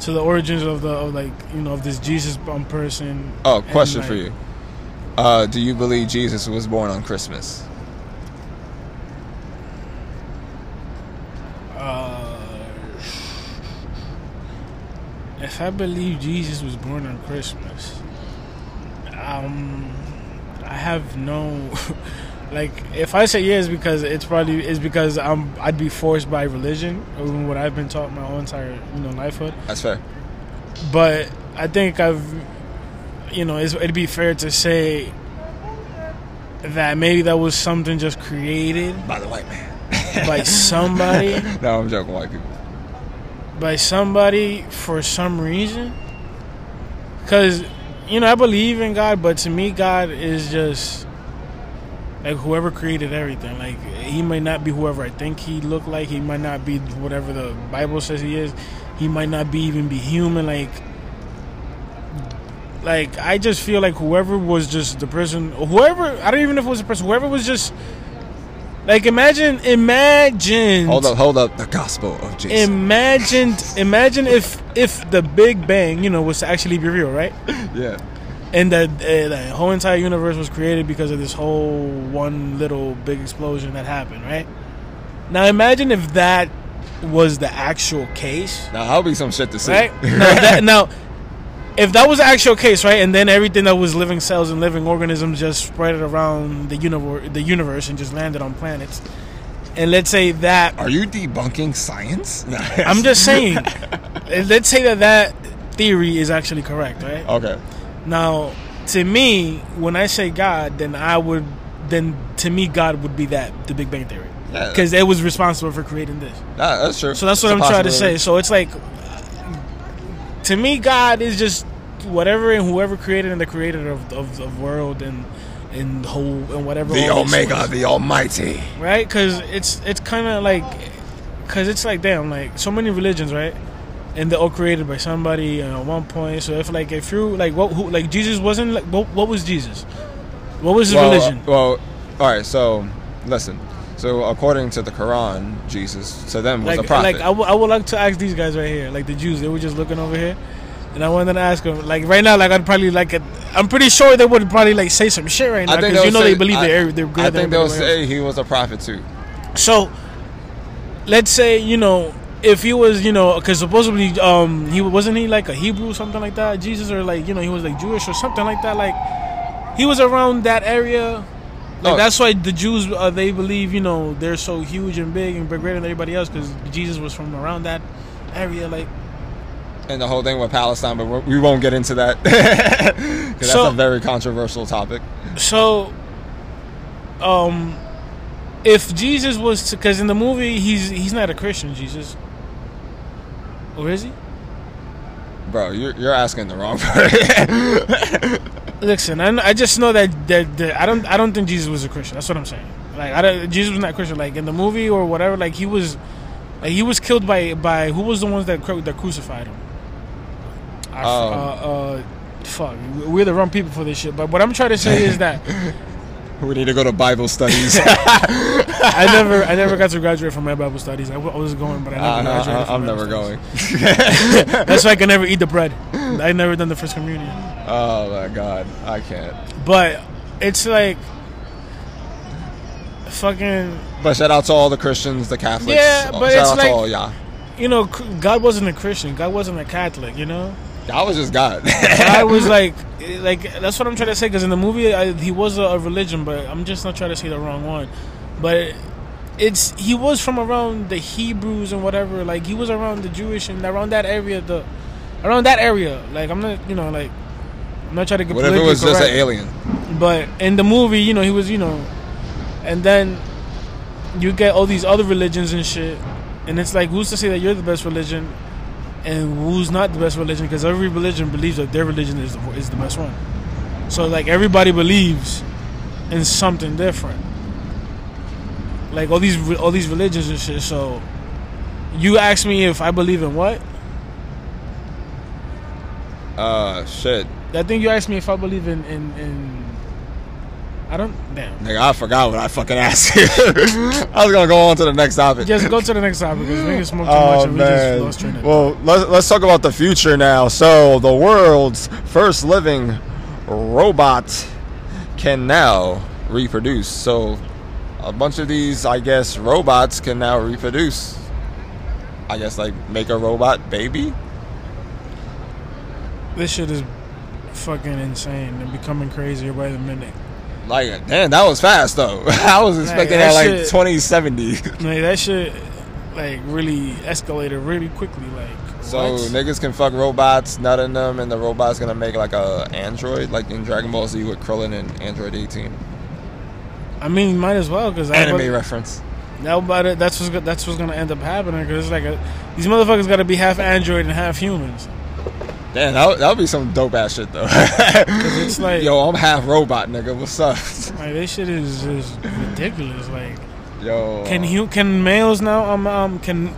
to the origins of the of like you know of this jesus um, person oh, question like, for you. Uh, do you believe Jesus was born on Christmas? uh If I believe Jesus was born on Christmas, um, I have no. like, if I say yes, because it's probably is because I'm I'd be forced by religion or what I've been taught my whole entire you know lifehood. That's fair. But I think I've, you know, it's, it'd be fair to say that maybe that was something just created By the white man. by somebody, no, I'm joking. White people. by somebody for some reason. Because, you know, I believe in God, but to me, God is just like whoever created everything. Like, he might not be whoever I think he looked like. He might not be whatever the Bible says he is. He might not be even be human. Like, like I just feel like whoever was just the person, whoever I don't even know if it was a person, whoever was just like imagine, imagine, Hold up, hold up. The gospel of Jesus. imagine, imagine if if the Big Bang, you know, was to actually be real, right? yeah. And that uh, the whole entire universe was created because of this whole one little big explosion that happened, right? Now imagine if that was the actual case, Now that'll be some shit to see. right? now, that, now, if that was the actual case, right, and then everything that was living cells and living organisms just spread it around the universe, the universe, and just landed on planets, and let's say that Are you debunking science? I'm just saying, let's say that that theory is actually correct, right? okay. Now, to me, when I say God, then I would, then to me, God would be that the Big Bang theory, Yeah. because it was responsible for creating this. Nah, that's true. So that's what It's I'm trying to say. So it's like, to me, God is just whatever and whoever created and the creator of of the world and and whole and whatever. The Omega, was, the Almighty. right? Because it's it's kind of like, because it's like damn, like so many religions, right? And they're all created by somebody uh, at one point. So if like if you like what who like Jesus wasn't like what, what was Jesus? What was his well, religion? uh, well, all right. So listen. So according to the Quran, Jesus to them was like a prophet. like I would- like to ask these guys right here, like the Jews. They were just looking over here, and I wanted to ask them. Like right now, like I'd probably like it. I'm pretty sure they would probably like say some shit right now because you know say- they believe I, they're they're good. I think they'll else. say he was a prophet too. So, let's say you know if he was you know because supposedly um he wasn't he like a Hebrew or something like that Jesus or like you know he was like Jewish or something like that like he was around that area. Like Oh. that's why the Jews uh, they believe you know they're so huge and big and greater than everybody else because Jesus was from around that area like And the whole thing with Palestine, but we- won't get into that because that's So- a very controversial topic. so um if Jesus was to because in the movie he's he's not a Christian Jesus or is he? Bro, you're, you're asking the wrong person. Listen, I, I just know that, that that I don't I don't think Jesus was a Christian. That's what I'm saying. Like I don't, Jesus was not Christian. Like in the movie or whatever, like he was, like he was killed by by who was the ones that cru- that crucified him. I Um. uh, uh, fuck, we're the wrong people for this shit. But what I'm trying to say is that we need to go to Bible studies. I never I never got to graduate from my Bible studies. I, w- I was going, but I never Uh, graduated. from I'm Bible never studies. going. That's why I can never eat the bread. I never done the first communion. Oh my god, I can't. But it's like fucking But shout out to all the Christians, the Catholics. Yeah, but shout it's out like- to all y'all. you know, God wasn't a Christian. God wasn't a Catholic. You know, I was just God. I was like, like that's what I'm trying to say. Because in the movie, I, he was a, a religion, but I'm just not trying to say the wrong one. But it's he was from around the Hebrews and whatever. Like he was around the Jewish and around that area. The around that area. Like I'm not, you know, like I'm not trying to get. what if it was politically just an alien? But in the movie, you know, he was, you know, and then you get all these other religions and shit, and it's like, who's to say that you're the best religion, and who's not the best religion? Because every religion believes that their religion is the, is the best one. So like everybody believes in something different. Like all these all these religions and shit. So you ask me if I believe in what? Uh, shit. I think you asked me if I believe in in, in I don't damn. Nigga, I forgot what I fucking asked you. I was gonna go on to the next topic. Just go to the next topic because we can smoke too Oh much and we just lost train of Well, let's let's talk about the future now. So, the world's first living robot can now reproduce. So, a bunch of these, I guess, robots can now reproduce. I guess like make a robot baby. This shit is fucking insane and becoming crazier by the minute. Like, damn, that was fast though. I was expecting that that like shit- 2070. Like that shit, like really escalated really quickly. Like So what? niggas can fuck robots, nut in them, and the robot's gonna make like a android, like in Dragon Ball Z with Krillin and Android 18. I mean, might as well because Anime reference. About it, that's what's that's what's gonna end up happening because it's like a, these motherfuckers got to be half android and half humans. Damn, that would, that would be some dope ass shit though. it's like- yo, I'm half robot, nigga. What's up? Like this shit is, is ridiculous. Like, Yo, can you can males now um um can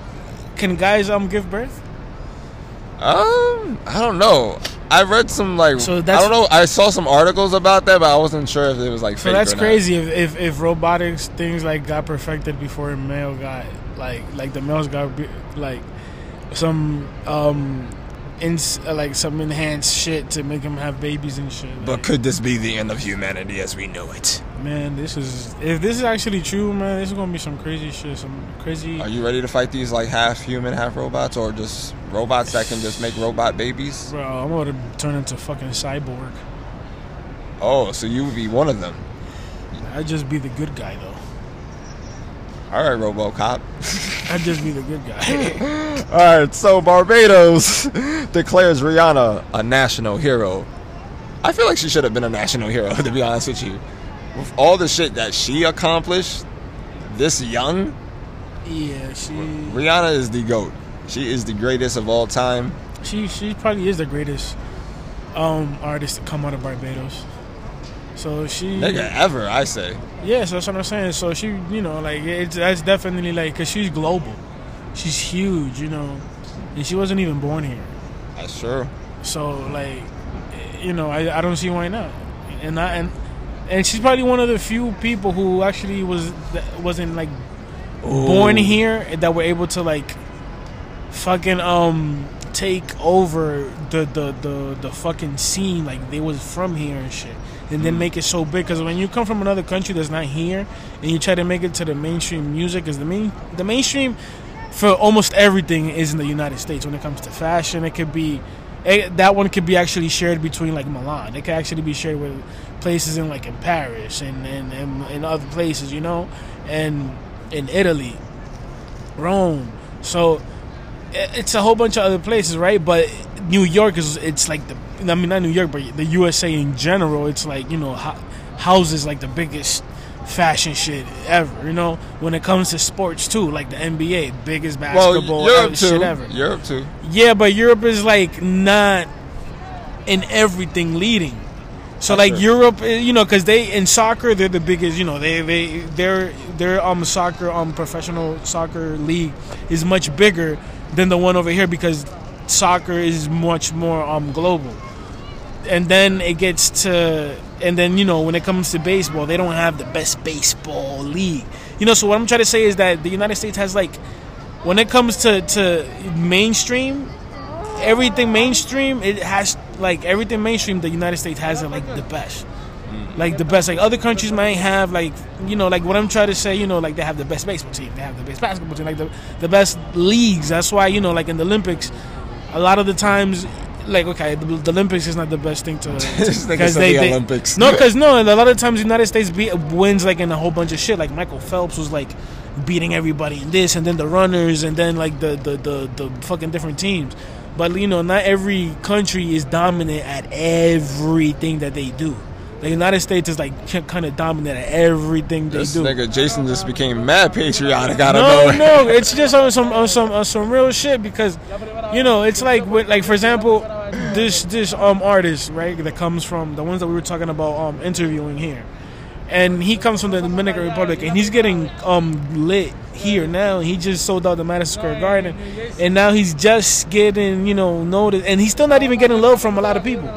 can guys um give birth? Um, I don't know. I read some like So I don't know. I saw some articles about that, but I wasn't sure if it was like So that's crazy. If, if if robotics things like got perfected before a male got like like the males got like some um ins like some enhanced shit to make them have babies and shit. But could this be the end of humanity as we know it? Man, this is if this is actually true, man, this is gonna be some crazy shit. Some crazy. Are you ready to fight these like half human, half robots, or just robots that can just make robot babies? Bro, I'm gonna turn into fucking cyborg. Oh, so you would be one of them. I'd just be the good guy though. All right, RoboCop. I'd just be the good guy. All right, so Barbados declares Rihanna a national hero. I feel like she should have been a national hero, to be honest with you. With all the shit that she accomplished this young, yeah, she Rihanna is the GOAT. She is the greatest of all time. she she probably is the greatest um artist to come out of Barbados. So she Nigga, ever, I say. Yeah, so that's what I'm saying. So she, you know, like it's that's definitely like because she's global, she's huge, you know, and she wasn't even born here. That's true. So like, you know, I, I don't see why not. And I and and she's probably one of the few people who actually was wasn't like born here that were able to like fucking um take over the the the, the fucking scene. Like they was from here and shit. And then make it so big. Because when you come from another country that's not here and you try to make it to the mainstream music is the main the mainstream for almost everything is in the United States when it comes to fashion. It could be eh, that one could be actually shared between like Milan it could actually be shared with places in like in Paris and and, and other places you know and in Italy Rome so i- it's a whole bunch of other places, right? But New York is it's like the I mean not New York, but the USA in general. It's like you know ho- houses like the biggest fashion shit ever. You know when it comes to sports too, like the NBA, biggest basketball well, Europe ever- too. shit ever. Europe too. Yeah, but Europe is like not in everything leading. So like true. Europe, eh, you know, because they in soccer they're the biggest. You know, they they their their um soccer um professional soccer league is much bigger than the one over here because soccer is much more um global. And then it gets to and then you know when it comes to baseball they don't have the best baseball league. You know, so what I'm trying to say is that the United States has like when it comes to to mainstream everything mainstream it has like everything mainstream the united states has it like the best. Like the best. Like other countries might have like you know like what i'm trying to say you know like they have the best baseball team. They have the best basketball team. Like the, the best leagues. That's why you know like in the olympics a lot of the times like okay the, the olympics is not the best thing to because they, the Olympics. no because no a lot of times the united states beat, wins like in a whole bunch of shit. Like michael phelps was like beating everybody in this and then the runners and then like the the the, the fucking different teams. But you know not every country is dominant at everything that they do the united states is like kind of dominant at everything they This do nigga Jason just became mad patriotic out of no, nowhere. no, it's just on some on some on some real shit because you know it's like with, like for example, this this um artist right that comes from the ones that we were talking about um interviewing here, and he comes from the Dominican Republic and he's getting um lit here now. He just sold out the Madison Square Garden, and now he's just getting you know noticed, and he's still not even getting love from a lot of people.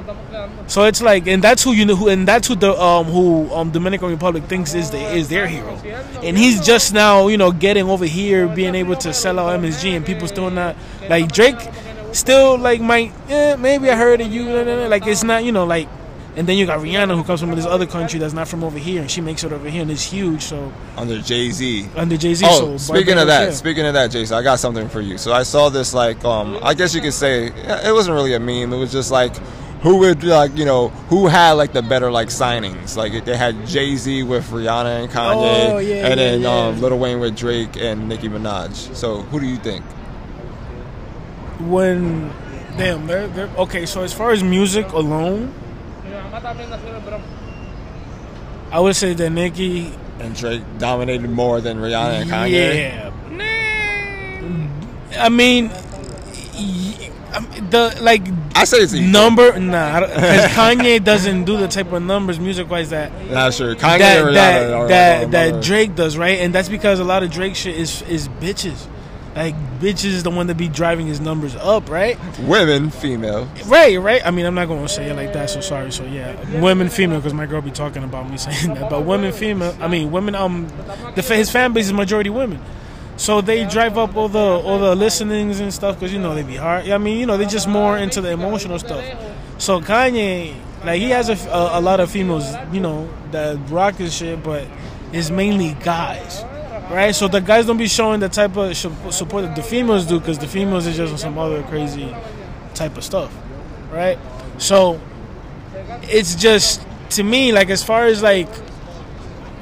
So it's like, and that's who you know, who, and that's who the um who um Dominican Republic thinks is the is their hero, and he's just now you know getting over here, being able to sell out MSG, and people still not like Drake, still like might eh, maybe I heard of you, nah, nah, nah. like it's not you know like And then you got Rihanna who comes from this other country that's not from over here, and she makes it over here and it's huge. So under Jay Z. under Jay Z. Oh, so speaking of that, yeah. speaking of that, Jason, I got something for you. So I saw this like, um, I guess you could say it wasn't really a meme. It was just like, who would like, you know, who had like the better like signings? Like they had Jay Z with Rihanna and Kanye, Oh, yeah, and then yeah, yeah. Um, Lil Wayne with Drake and Nicki Minaj. So who do you think? when damn they're, they're okay so as far as music alone i would say that nicki And Drake dominated more than Rihanna and Kanye. yeah i mean y- I mean, the like I say it's equal. number nah because kanye doesn't do the type of numbers music wise that Not sure. Kanye that that that, that Drake does, right? And that's because a lot of Drake shit is is bitches. Like bitches is the one that be driving his numbers up, right? women, female. Right, right. I mean, I'm not gonna say it like that. So sorry. So yeah, women, female, because my girl be talking about me saying that. But women, female. I mean, women. Um, the his fan base is majority women. So they drive up all the all the listenings and stuff because you know they be hard. I mean, you know they just more into the emotional stuff. So Kanye, like he has a, a, a lot of females, you know, that rock and shit, but it's mainly guys, right? So the guys don't be showing the type of support that the females do because the females is just on some other crazy type of stuff, right? So it's just to me like as far as like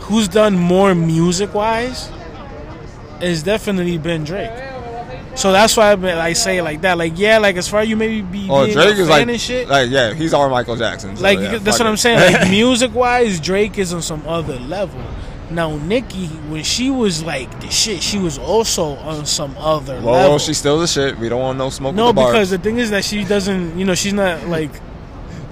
who's done more music wise, it's definitely been Drake. So that's why I been, I say it like that. Like yeah, like as far as you maybe be Oh, being Drake is like, and shit. like yeah, he's our Michael Jackson. so Like yeah, that's what it. I'm saying. Like music wise, Drake is on some other level. Now Nicki, when she was like the shit, she was also on some other well, level. she's still the shit. We don't want no smoke. no, the because the thing is that she doesn't. You know, she's not like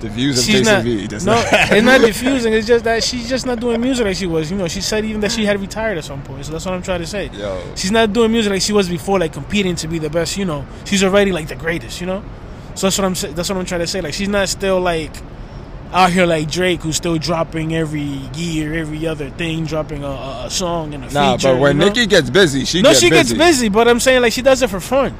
the views of she's Jason not. V. Does no, not. it's not diffusing. It's just that she's just not doing music like she was. You know, she said even that she had retired at some point. So that's what I'm trying to say. Yo. She's not doing music like she was before, like competing to be the best. You know, she's already like the greatest. You know, so that's what I'm. That's what I'm trying to say. Like she's not still like out here like Drake, who's still dropping every year, every other thing, dropping a, a, song and a Nah, feature. but when you know? Nicki gets busy, she no, gets she busy. gets busy, but I'm saying like she does it for fun.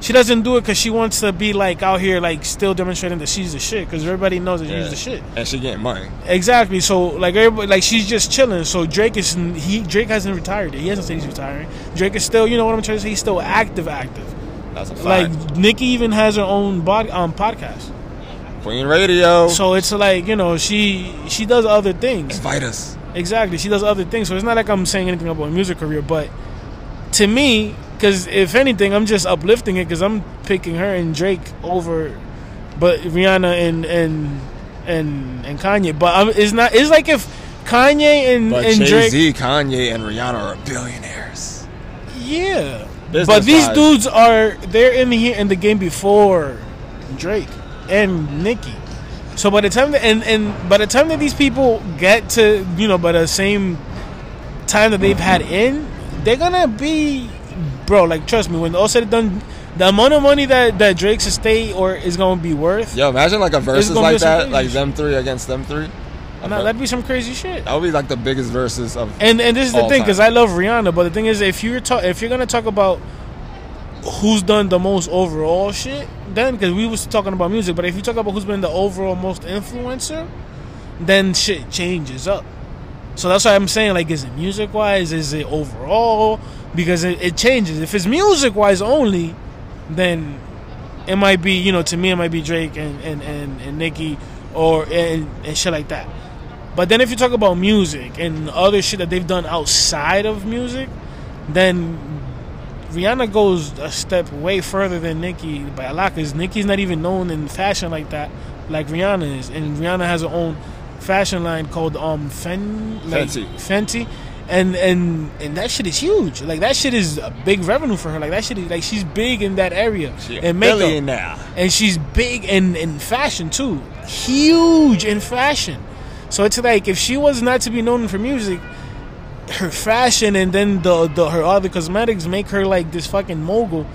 She doesn't do it because she wants to be like out here like still demonstrating that she's the shit because everybody knows that Yeah. she's the shit. and she getting money. Exactly. So like everybody, like she's just chilling. So Drake is he Drake hasn't retired. yet. He hasn't said he's retiring. Drake is still, you know what I'm trying to say. He's still active, active. That's a fact. Like Nicki even has her own bod, um, podcast. Queen Radio. So it's like you know she she does other things. Invite us. Exactly. She does other things. So it's not like I'm saying anything about her music career, but to me, because if anything, I'm just uplifting it because I'm picking her and Drake over, but Rihanna and and and and Kanye. But I'm, it's not. It's like if Kanye and But and Jay Drake. Z, Kanye, and Rihanna are billionaires. Yeah. Business but these wise. dudes are they're in here in the game before Drake and Nicki. So by the time that, and and by the time that these people get to you know by the same time that they've had mm-hmm. in, they're gonna be bro. Like trust me, when all said and done, the amount of money that that Drake's estate or is gonna be worth, Yo, imagine like a versus like that, like them three against them three. nah, that'd be some crazy shit. That would be like the biggest versus of. And and this is the thing because I love Rihanna, but the thing is, if you're ta- if you're gonna talk about who's done the most overall shit, then because we was talking about music, but if you talk about who's been the overall most influencer, then shit changes up. So that's why I'm saying like, is it music wise? Is it overall? Because it, it changes. If it's music wise only, then it might be you know to me it might be Drake and and and, and Nicki or and, and shit like that. But then if you talk about music and other shit that they've done outside of music, then Rihanna goes a step way further than Nicki by a lot because Nicki's not even known in fashion like that, like Rihanna is, and Rihanna has her own fashion line called um Fen like, Fenty. Fenty, and and and that shit is huge. Like that shit is a big revenue for her. Like that shit is like she's big in that area She and makeup billionaire. and she's big in in fashion too, huge in fashion. So it's like if she was not to be known for music, her fashion and then the, the her other cosmetics make her like this fucking mogul.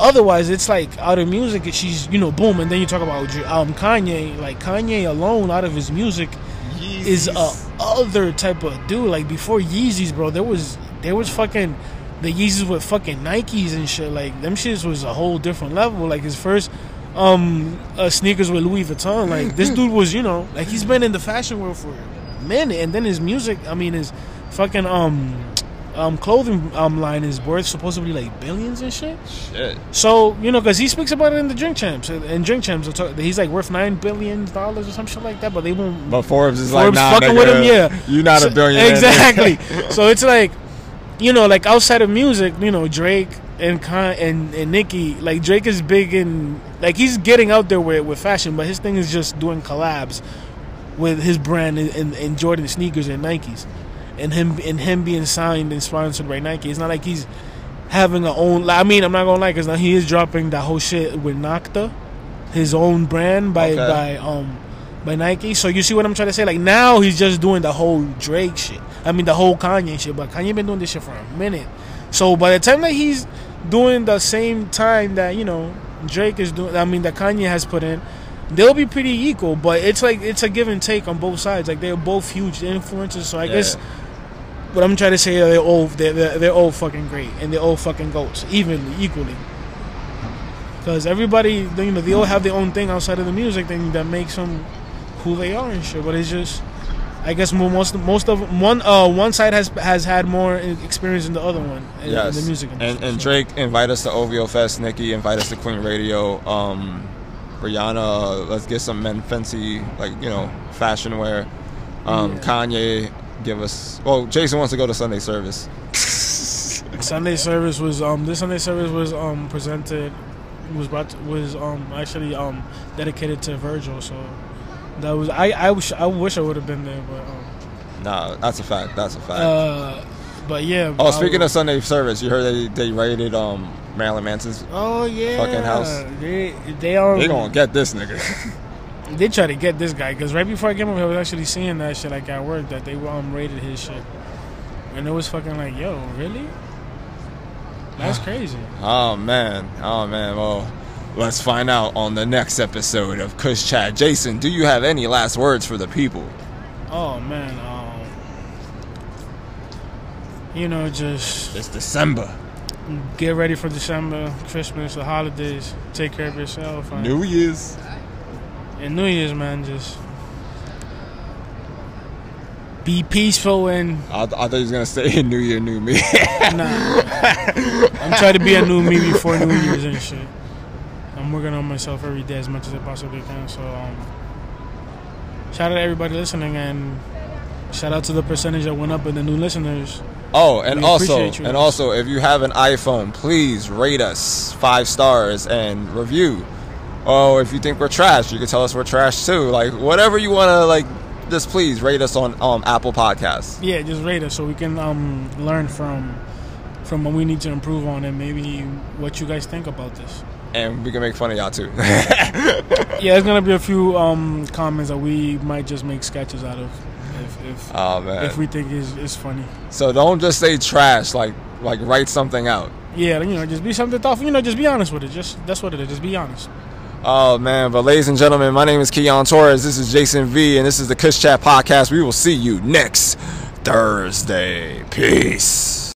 Otherwise, it's like out of music, she's you know boom, and then you talk about um Kanye, like Kanye alone out of his music is a other type of dude. Like before Yeezys, bro, there was there was fucking the Yeezys with fucking Nikes and shit. Like them shits was a whole different level. Like his first um uh, sneakers with Louis Vuitton. Like this dude was, you know, like he's been in the fashion world for a minute, and then his music. I mean, his fucking um um clothing um line is worth supposedly like billions and shit. Shit. So you know, because he speaks about it in the Drink Champs, and Drink Champs, will talk- he's like worth nine billion dollars or some shit like that. But they won't. But Forbes is Forbes like, nah, fucking nigga, with him, yeah. You're not So- a billionaire. Exactly. so it's like, you know, like outside of music, you know, Drake and Con- and and Nicki, like Drake is big in like he's getting out there with with fashion, but his thing is just doing collabs with his brand and, and, and Jordan sneakers and Nikes, and him and him being signed and sponsored by Nike. It's not like he's having a own. I mean, I'm not gonna lie, because now he is dropping that whole shit with Nocta, his own brand by Okay. by um by Nike. So you see what I'm trying to say? Like now he's just doing the whole Drake shit. I mean the whole Kanye shit. But Kanye been doing this shit for a minute. So by the time that he's doing the same time that you know Drake is doing, I mean that Kanye has put in. They'll be pretty equal, but it's like it's a give and take on both sides. Like they're both huge influences, so I Yeah. guess what I'm trying to say they're all they're, they're, they're all fucking great and they're all fucking goats evenly equally. Because everybody, you know, they all have their own thing outside of the music thing that makes them who they are and shit. But it's just, I guess most most of one uh one side has has had more experience than the other one in, Yes. in the music and, and so. Drake invite us to OVO Fest. Nicki invite us to Queen Radio. Um, Rihanna, let's get some men fancy like you know fashion wear. Um, Yeah. Kanye, give us. Well, Jason wants to go to Sunday service. Sunday service was um this Sunday service was um presented was brought to, was um actually um dedicated to Virgil. So that was I I wish I wish I would have been there, but um, Nah, that's a fact. That's a fact. uh but yeah. oh, I speaking of Sunday service, you heard they they raided um Marilyn Manson's. Oh yeah, fucking house. They they are. They gonna get this nigga. They try to get this guy because right before I came here, I was actually seeing that shit like at work that they um rated his shit, and it was fucking like, yo, really? That's crazy. Oh man, oh man. Well, let's find out on the next episode of Kush Chat. Jason, do you have any last words for the people? Oh man, um, you know, just It's December, get ready for December, Christmas, the holidays. Take care of yourself. New Year's. And New Year's, man, just be peaceful and I, I thought he was gonna say New Year, New Me. Nah. I'm trying to be a new me before New Year's and shit. I'm working on myself every day as much as I possibly can. So, um, shout out to everybody listening and shout out to the percentage that went up in the new listeners. oh, and We also, and also, if you have an iPhone, please rate us five stars and review. Oh, if you think we're trash, you can tell us we're trash too. Like whatever you wanna like, just please rate us on um, Apple Podcasts. Yeah, just rate us so we can um, learn from from what we need to improve on and maybe what you guys think about this. and we can make fun of y'all too. Yeah, there's gonna be a few um, comments that we might just make sketches out of if if, oh man. if we think it's, is funny. so don't just say trash. Like like write something out. Yeah, you know, just be something thoughtful. You know, just be honest with it. Just that's what it is. Just be honest. Oh man, but ladies and gentlemen, my name is Keon Torres. This is Jason V, and this is the Kush Chat Podcast. We will see you next Thursday. Peace.